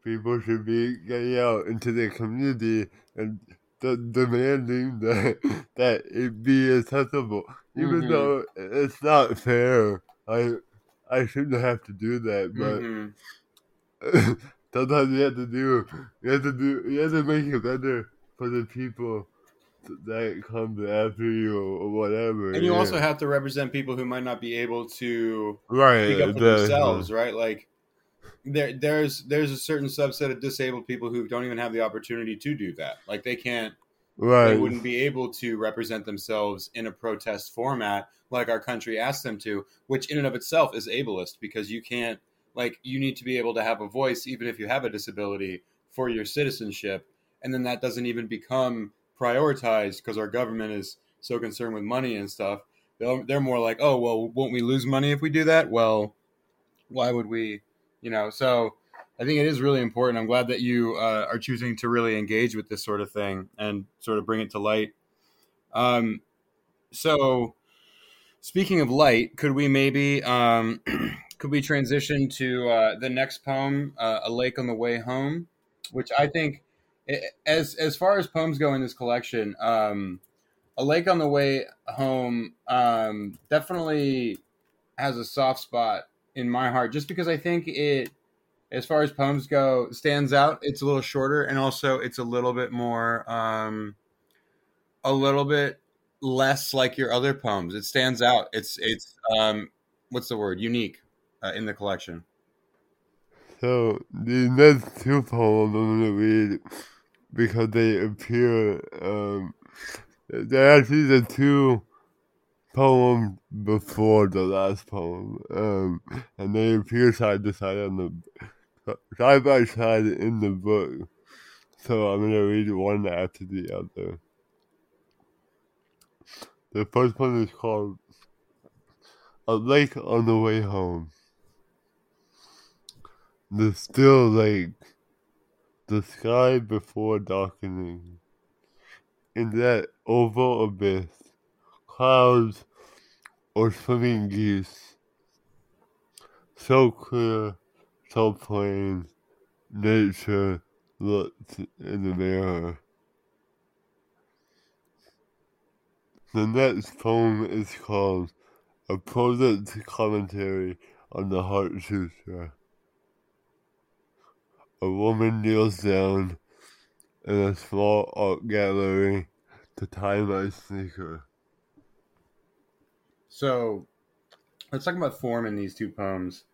people should be getting out into the community and de- demanding that that it be accessible, even Mhm. though it's not fair. I I shouldn't have to do that, but Mhm. sometimes you have to do you have to do you have to make it better for the people that comes after you or, whatever. And you yeah. also have to represent people who might not be able to right speak up for themselves, right? Like there there's there's a certain subset of disabled people who don't even have the opportunity to do that. Like they can't Right. they wouldn't be able to represent themselves in a protest format like our country asks them to, which in and of itself is ableist because you can't like you need to be able to have a voice even if you have a disability for your citizenship and then that doesn't even become prioritized because our government is so concerned with money and stuff. They're, they're more like, "Oh, well, won't we lose money if we do that?" Well, why would we, you know, so I think it is really important. I'm glad that you uh, are choosing to really engage with this sort of thing and sort of bring it to light. Um, so, speaking of light, could we maybe um, could we transition to uh, the next poem, uh, "A Lake on the Way Home," which I think, as as far as poems go in this collection, um, "A Lake on the Way Home" um, definitely has a soft spot in my heart, just because I think it as far as poems go, stands out. It's a little shorter, and also it's a little bit more, um, a little bit less like your other poems. It stands out. It's it's um, what's the word? Unique uh, in the collection. So the next two poems I'm gonna read because they appear. Um, they're actually the two poems before the last poem, um, and they appear side to side on the side by side in the book. So I'm gonna read one after the other. The first one is called "A Lake on the Way Home." The still lake, the sky before darkening. In that oval abyss, clouds or swimming geese. So clear, so plain, nature looks in the mirror. The next poem is called A Poet's Commentary on the Heart Sutra. A woman kneels down in a small art gallery to tie my sneaker. So let's talk about form in these two poems.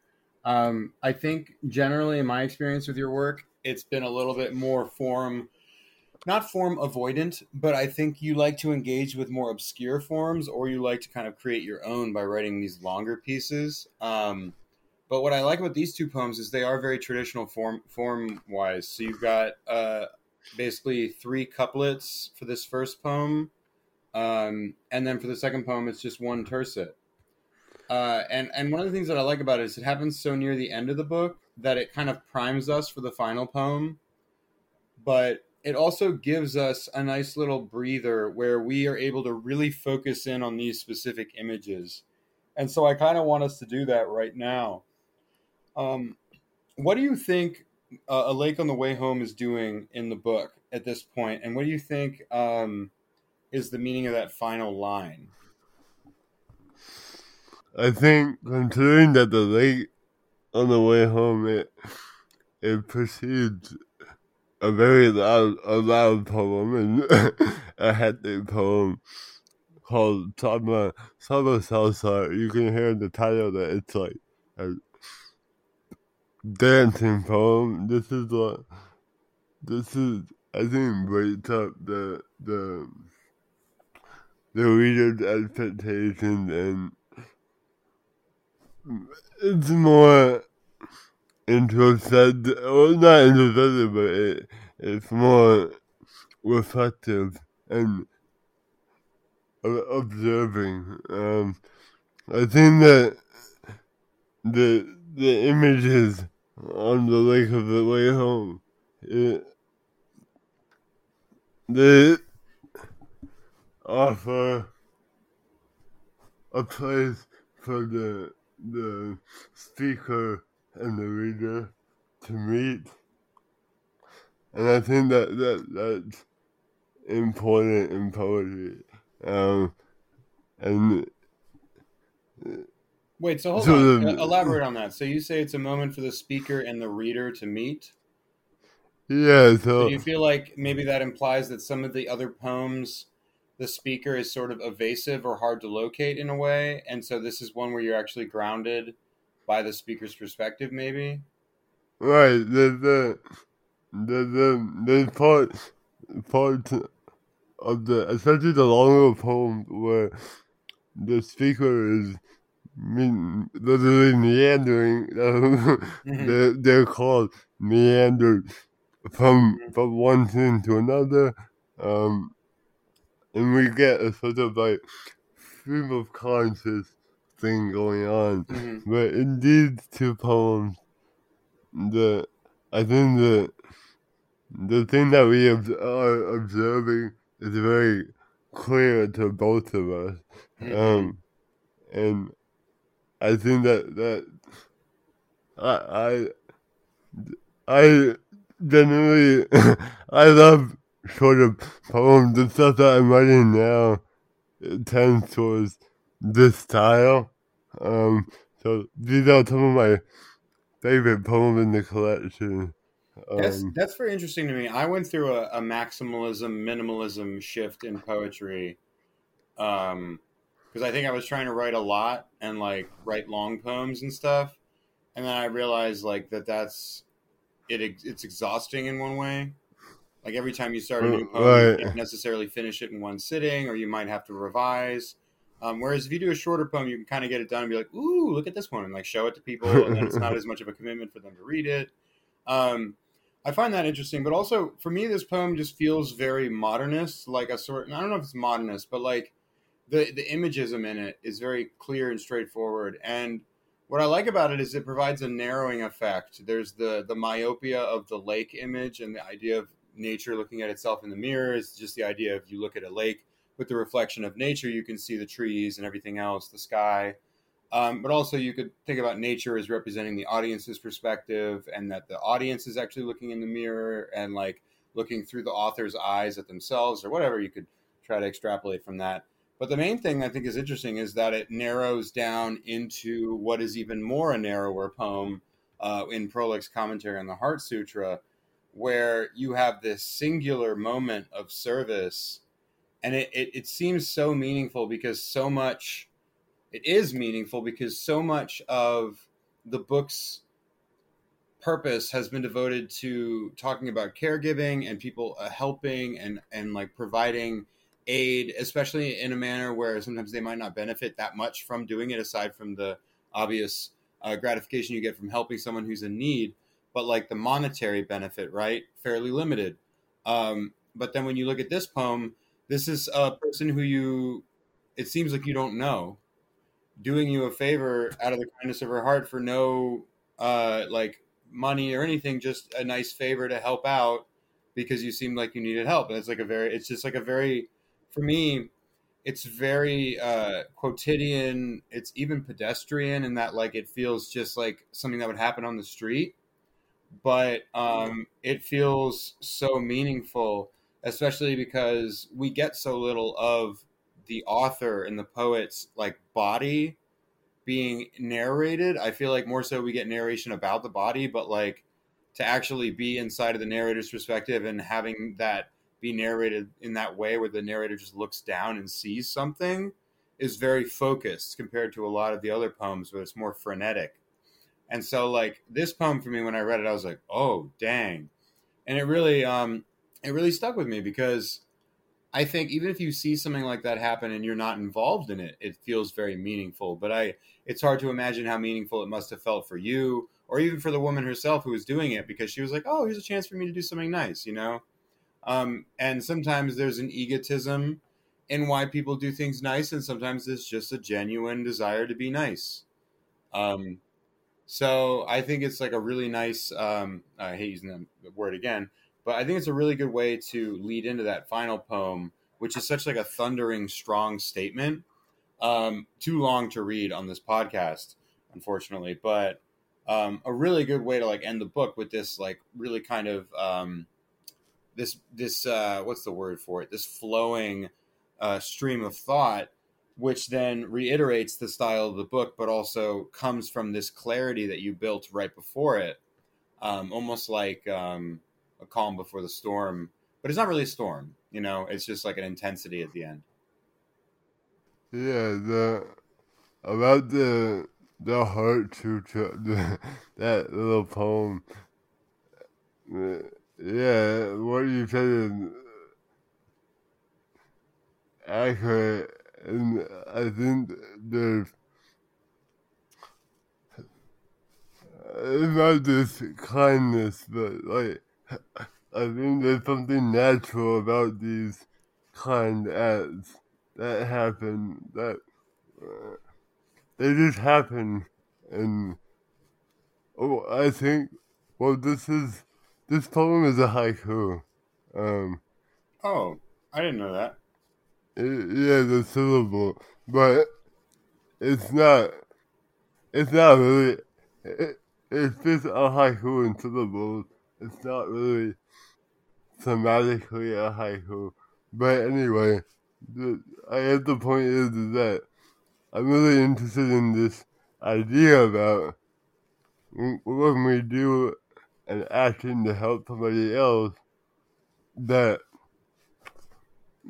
Um, I think generally, in my experience with your work, it's been a little bit more form, not form avoidant, but I think you like to engage with more obscure forms, or you like to kind of create your own by writing these longer pieces. Um, but what I like about these two poems is they are very traditional form form wise. So you've got uh, basically three couplets for this first poem, um, and then for the second poem, it's just one tercet. Uh, and and one of the things that I like about it is it happens so near the end of the book that it kind of primes us for the final poem, but it also gives us a nice little breather where we are able to really focus in on these specific images. And so I kind of want us to do that right now. Um, what do you think uh, A Lake on the Way Home is doing in the book at this point, and what do you think um, is the meaning of that final line? I think considering that the lake on the way home it it precedes a very loud a loud poem and a hectic poem called Saba Saba Salsa. You can hear in the title that it's like a dancing poem. This is what this is I think breaks up the the the reader's expectations and it's more introspective. Well, not introspective, but it, it's more reflective and observing. Um, I think that the the images on the lake of the way home, it, they offer a place for the the speaker and the reader to meet. And I think that, that that's important in poetry. Um, and wait, so hold so on, the, uh, elaborate on that. So you say it's a moment for the speaker and the reader to meet. Yeah. So, so do you feel like maybe that implies that some of the other poems the speaker is sort of evasive or hard to locate in a way, and so this is one where you're actually grounded by the speaker's perspective, maybe. Right. The the the the, the part part of the especially the longer poem where the speaker is mean, literally meandering. mm-hmm. they're, they're called meanders from mm-hmm. from one thing to another. Um, and we get a sort of like stream of conscious thing going on. Mm-hmm. But in these two poems, the I think the the thing that we are observing is very clear to both of us, mm-hmm. um, and I think that that I I, I generally I love sort of poems and stuff that I'm writing now tends towards this style. Um, so these are some of my favorite poems in the collection. Um, that's that's very interesting to me. I went through a, a maximalism minimalism shift in poetry, um, because I think I was trying to write a lot and like write long poems and stuff, and then I realized like that that's it. It's exhausting in one way like every time you start a new poem, right. you can't necessarily finish it in one sitting, or you might have to revise. Um, whereas if you do a shorter poem, you can kind of get it done and be like, "Ooh, look at this one," and like show it to people, and then it's not as much of a commitment for them to read it. Um, I find that interesting, but also for me, this poem just feels very modernist, like a sort. I don't know if it's modernist, but like the the imagism in it is very clear and straightforward. And what I like about it is it provides a narrowing effect. There's the the myopia of the lake image and the idea of nature looking at itself in the mirror is just the idea of you look at a lake with the reflection of nature, you can see the trees and everything else, the sky. Um, but also, you could think about nature as representing the audience's perspective, and that the audience is actually looking in the mirror and like looking through the author's eyes at themselves, or whatever you could try to extrapolate from that. But the main thing I think is interesting is that it narrows down into what is even more a narrower poem uh, in Prolix's commentary on the Heart Sutra, where you have this singular moment of service. And it, it, it seems so meaningful because so much, it is meaningful because so much of the book's purpose has been devoted to talking about caregiving and people uh, helping and, and like providing aid, especially in a manner where sometimes they might not benefit that much from doing it, aside from the obvious uh, gratification you get from helping someone who's in need. But like the monetary benefit, right? Fairly limited. Um, but then when you look at this poem, this is a person who you, it seems like you don't know, doing you a favor out of the kindness of her heart for no uh, like money or anything, just a nice favor to help out because you seemed like you needed help. And it's like a very, it's just like a very for me, it's very uh, quotidian. It's even pedestrian in that like it feels just like something that would happen on the street, but um, it feels so meaningful, especially because we get so little of the author and the poet's like body being narrated. I feel like more so we get narration about the body, but like to actually be inside of the narrator's perspective and having that be narrated in that way where the narrator just looks down and sees something is very focused compared to a lot of the other poems where it's more frenetic. And so like this poem for me when I read it I was like, "Oh, dang." And it really um it really stuck with me because I think even if you see something like that happen and you're not involved in it, it feels very meaningful. But I it's hard to imagine how meaningful it must have felt for you or even for the woman herself who was doing it because she was like, "Oh, here's a chance for me to do something nice," you know? Um, and sometimes there's an egotism in why people do things nice, and sometimes it's just a genuine desire to be nice. Um, so I think it's like a really nice. Um, I hate using the word again, but I think it's a really good way to lead into that final poem, which is such like a thundering, strong statement. Um, too long to read on this podcast, unfortunately, but um, a really good way to like end the book with this like really kind of um, this this uh, what's the word for it? This flowing uh, stream of thought, which then reiterates the style of the book, but also comes from this clarity that you built right before it, um, almost like um, a calm before the storm. But it's not really a storm, you know. It's just like an intensity at the end. Yeah, the about the the heart to that little poem. The, yeah, what you said is accurate, and I think there's it's not just kindness, but like I think there's something natural about these kind acts that happen that uh, they just happen, and oh, I think well, this is this poem is a haiku. Um, oh, I didn't know that. It, yeah, the syllable, but it's not. It's not really. It, it's just a haiku in syllables. It's not really thematically a haiku. But anyway, the, I guess the point is, is that I'm really interested in this idea about when we do and acting to help somebody else that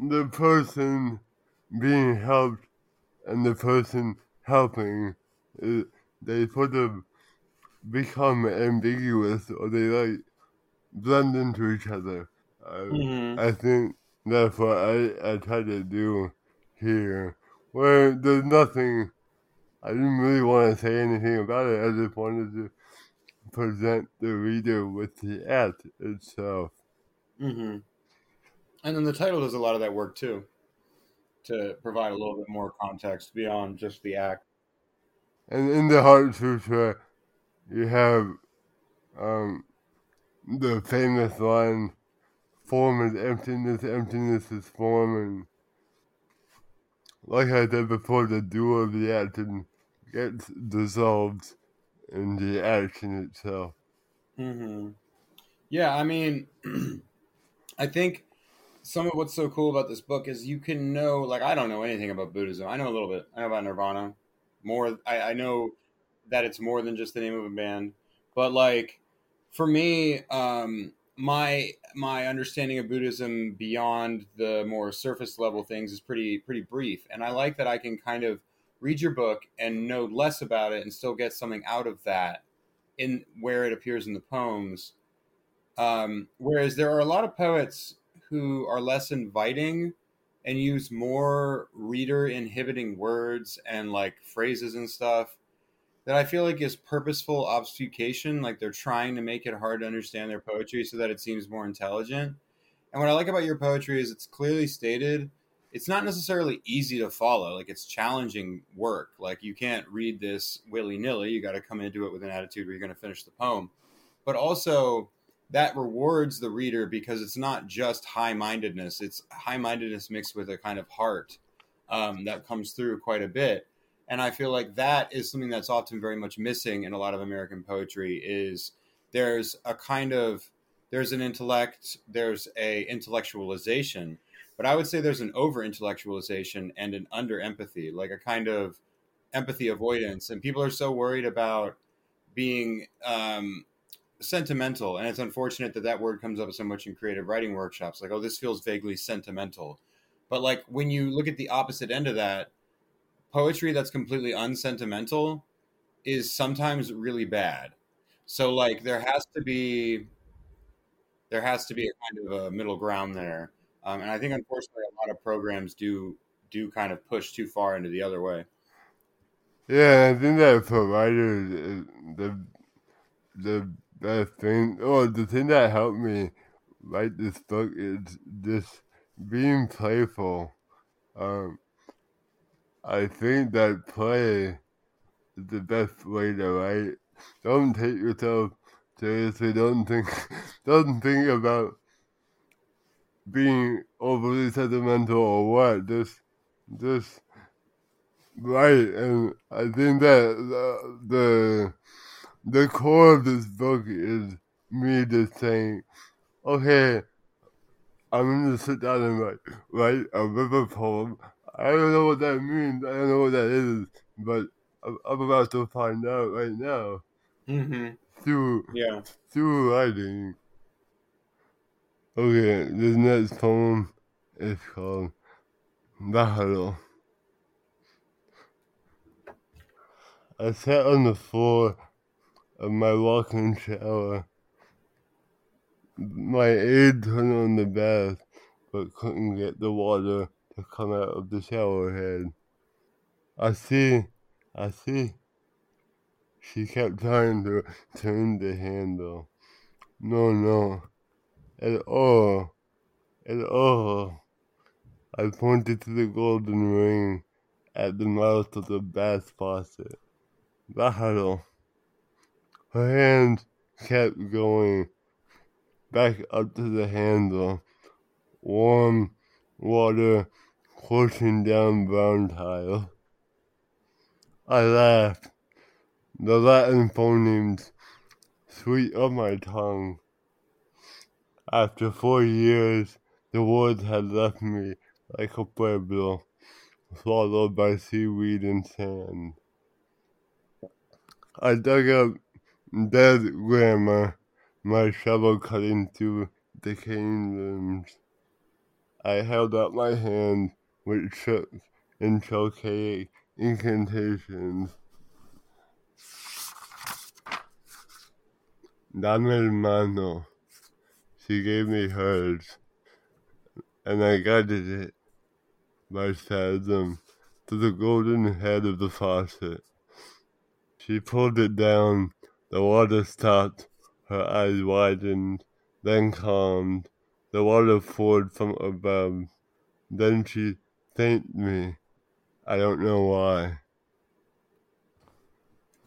the person being helped and the person helping they sort of become ambiguous or they like blend into each other. Uh, mm-hmm. I think that's what I, I try to do here. Where there's nothing, I didn't really want to say anything about it. I just wanted to present the reader with the act itself. Mm-hmm. And then the title does a lot of that work too, to provide a little bit more context beyond just the act. And in the Heart Sutra, you have um, the famous line, form is emptiness, emptiness is form, and like I said before, the duo of the action gets dissolved in the action itself. Mm-hmm. Yeah, I mean, I think some of what's so cool about this book is you can know, like, I don't know anything about Buddhism. I know a little bit. I know about Nirvana. More, I, I know that it's more than just the name of a band. But like, for me, um, my my understanding of Buddhism beyond the more surface level things is pretty pretty brief, and I like that I can kind of read your book and know less about it and still get something out of that in where it appears in the poems. Um, whereas there are a lot of poets who are less inviting and use more reader inhibiting words and like phrases and stuff that I feel like is purposeful obfuscation. Like they're trying to make it hard to understand their poetry so that it seems more intelligent. And what I like about your poetry is it's clearly stated. It's not necessarily easy to follow. Like it's challenging work. Like you can't read this willy nilly. You got to come into it with an attitude where you're going to finish the poem. But also, that rewards the reader because it's not just high mindedness. It's high mindedness mixed with a kind of heart um, that comes through quite a bit and i feel like that is something that's often very much missing in a lot of american poetry is there's a kind of there's an intellect there's a intellectualization but i would say there's an over intellectualization and an under empathy like a kind of empathy avoidance and people are so worried about being um, sentimental and it's unfortunate that that word comes up so much in creative writing workshops like oh this feels vaguely sentimental but like when you look at the opposite end of that poetry that's completely unsentimental is sometimes really bad. So like there has to be there has to be a kind of a middle ground there. Um, and I think unfortunately a lot of programs do do kind of push too far into the other way. Yeah, I think that providers the the best thing. Oh, the thing that helped me write this book is just being playful. Um, I think that play is the best way to write. Don't take yourself seriously. Don't think. Don't think about being overly sentimental or what. Just, just write. And I think that the the, the core of this book is me just saying, okay, I'm gonna sit down and write, write a river poem I don't know what that means. I don't know what that is, but I'm, I'm about to find out right now. Mm-hmm. Through yeah, through writing. Okay, this next poem is called Bájalo. I sat on the floor of my walk-in shower. My aide turned on the bath, but couldn't get the water to come out of the shower head. I see, I see. She kept trying to turn the handle. No, no. At all. At all. I pointed to the golden ring at the mouth of the bath faucet. Bájalo. Her hand kept going back up to the handle. Warm water coursing down brown tile. I laughed. The Latin phonemes sweet on my tongue. After four years, the woods had left me like a pueblo, swallowed by seaweed and sand. I dug up dead grammar, my shovel cutting through decaying limbs. I held up my hand which shook in Tolkien incantations. Dame el mano. She gave me hers, and I guided it by spasm to the golden head of the faucet. She pulled it down, the water stopped, her eyes widened, then calmed, the water poured from above. Then she thanked me. I don't know why.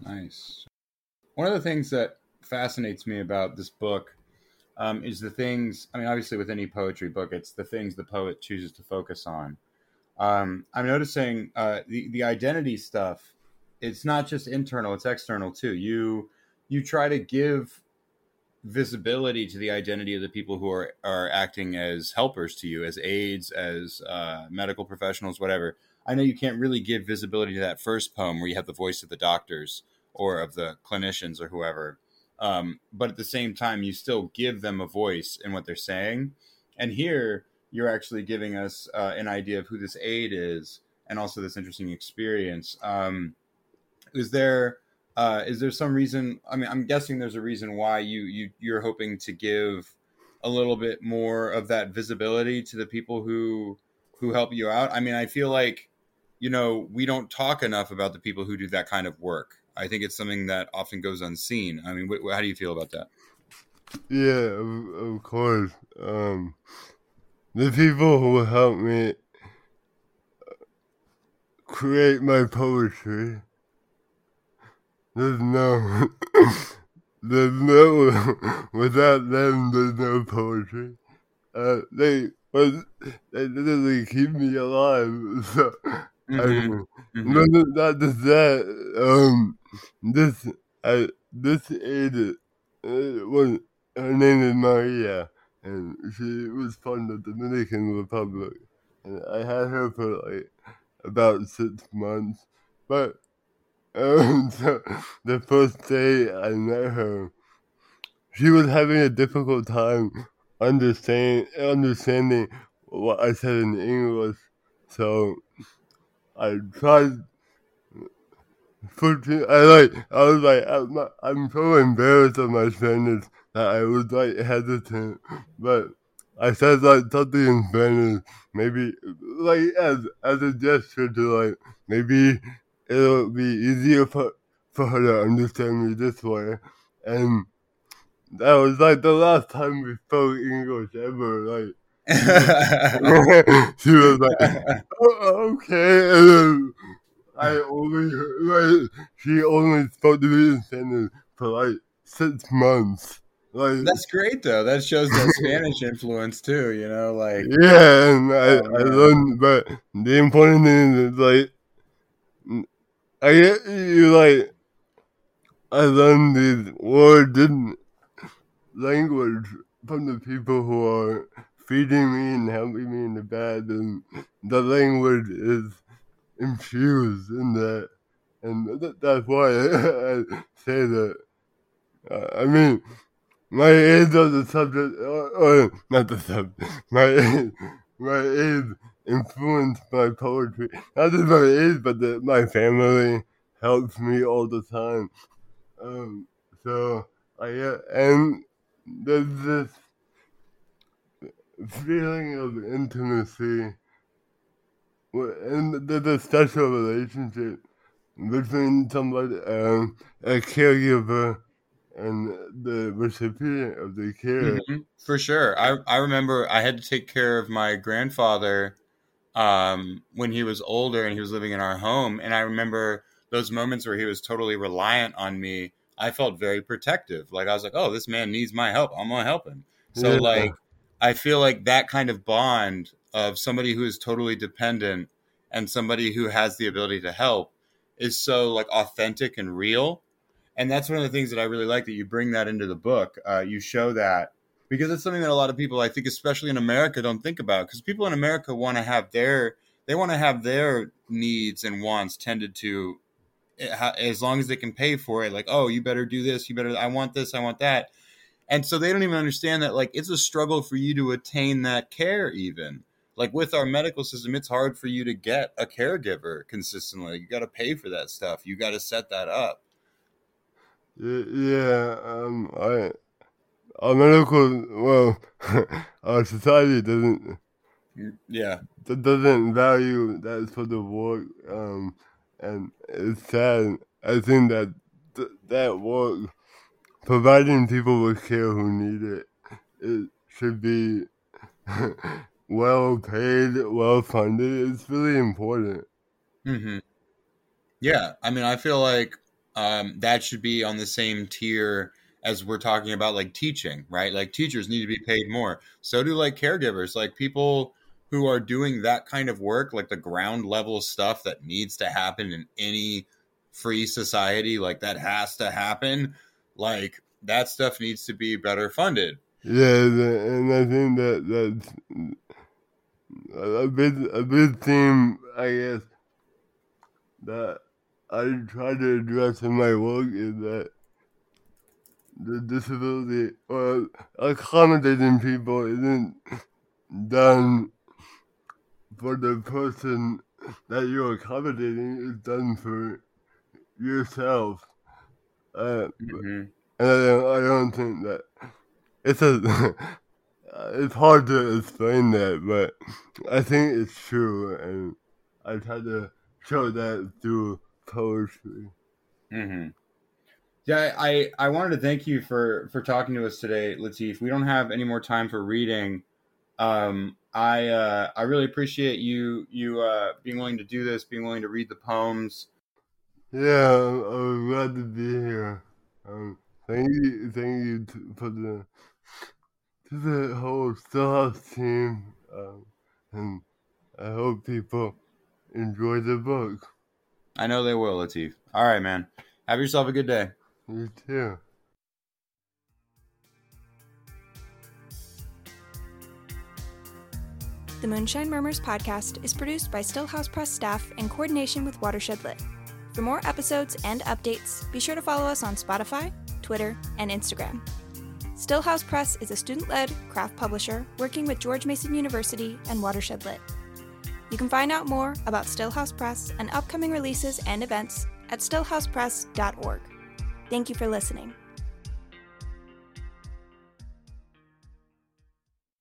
Nice. One of the things that fascinates me about this book um, is the things. I mean, obviously, with any poetry book, it's the things the poet chooses to focus on. Um, I'm noticing uh, the the identity stuff. It's not just internal; it's external too. You you try to give visibility to the identity of the people who are are acting as helpers to you, as aides, as uh, medical professionals, whatever. I know you can't really give visibility to that first poem where you have the voice of the doctors or of the clinicians or whoever. Um, but at the same time, you still give them a voice in what they're saying. And here, you're actually giving us uh, an idea of who this aide is and also this interesting experience. Um, is there uh, is there some reason? I mean, I'm guessing there's a reason why you you you're hoping to give a little bit more of that visibility to the people who who help you out. I mean, I feel like you know we don't talk enough about the people who do that kind of work. I think it's something that often goes unseen. I mean, wh- how do you feel about that? Yeah, of, of course. Um, the people who help me create my poetry. There's no, there's no, without them, there's no poetry. Uh, they, but they literally keep me alive. So, I mean, Mhm. no, no, not just that. Um, this, I, this aide, uh, was, her name is Maria, and she was from the Dominican Republic, and I had her for like about six months. But um, so the first day I met her, she was having a difficult time understand understanding what I said in English. So I tried. Fortunately, I like. I was like, I'm, not, I'm so embarrassed of my Spanish that I was like hesitant, but I said like something in Spanish, maybe like as as a gesture to like maybe it'll be easier for for her to understand me this way, and that was like the last time we spoke English ever. Like she was like, oh, okay, and then I only like she only spoke to me in Spanish for like six months. Like That's great though. That shows that Spanish influence too. You know, like yeah, and I, Oh, I learned, but the important thing is like I get you like I learned these words in language from the people who are feeding me and helping me in the bed, and the language is infused in that, and th- that's why I say that. Uh, I mean, my age of the subject, or, or not the subject, my age, my age influenced my poetry. Not just my age, but the, my family helps me all the time. Um, so I uh, and there's this feeling of intimacy, and there's a special relationship between somebody, um, a caregiver, and the recipient of the care. Mhm, for sure. I I remember I had to take care of my grandfather um, when he was older and he was living in our home, and I remember those moments where he was totally reliant on me. I felt very protective. Like I was like, "Oh, this man needs my help. I'm gonna help him." So Yeah. like, I feel like that kind of bond of somebody who is totally dependent and somebody who has the ability to help is so like authentic and real and that's one of the things that I really like that you bring that into the book. Uh, you show that because it's something that a lot of people, I think, especially in America, don't think about. Because people in America want to have their they want to have their needs and wants tended to eh, as long as they can pay for it. Like, oh, you better do this. You better. I want this. I want that. And so they don't even understand that like it's a struggle for you to attain that care even. Like with our medical system, it's hard for you to get a caregiver consistently. You got to pay for that stuff. You got to set that up. Yeah, um, I, our medical, well, our society doesn't Yeah. that doesn't value that sort of work, um, and it's sad. I think that th- that work, providing people with care who need it, it should be well paid, well funded. It's really important. hmm Yeah, I mean, I feel like um, that should be on the same tier as we're talking about like teaching, right? Like teachers need to be paid more. So do like caregivers. Like people who are doing that kind of work, like the ground level stuff that needs to happen in any free society, like that has to happen. Like that stuff needs to be better funded. Yeah, and I think that that's a big a big theme, I guess, that I try to address in my work is that the disability or accommodating people isn't done for the person that you're accommodating, it's done for yourself. Uh, mm-hmm. And I don't, I don't think that it's a it's hard to explain that, but I think it's true, and I try to show that through poetry. Mm-hmm. Yeah, I, I wanted to thank you for for talking to us today, Latif. We don't have any more time for reading. Um, I uh, I really appreciate you you uh, being willing to do this, being willing to read the poems. Yeah, I'm glad to be here. Um, thank you, thank you for the to the whole Stillhouse team, um, and I hope people enjoy the book. I know they will, Latif. All right, man. Have yourself a good day. You too. The Moonshine Murmurs podcast is produced by Stillhouse Press staff in coordination with Watershed Lit. For more episodes and updates, be sure to follow us on Spotify, Twitter, and Instagram. Stillhouse Press is a student led craft publisher working with George Mason University and Watershed Lit. You can find out more about Stillhouse Press and upcoming releases and events at stillhousepress.org. Thank you for listening.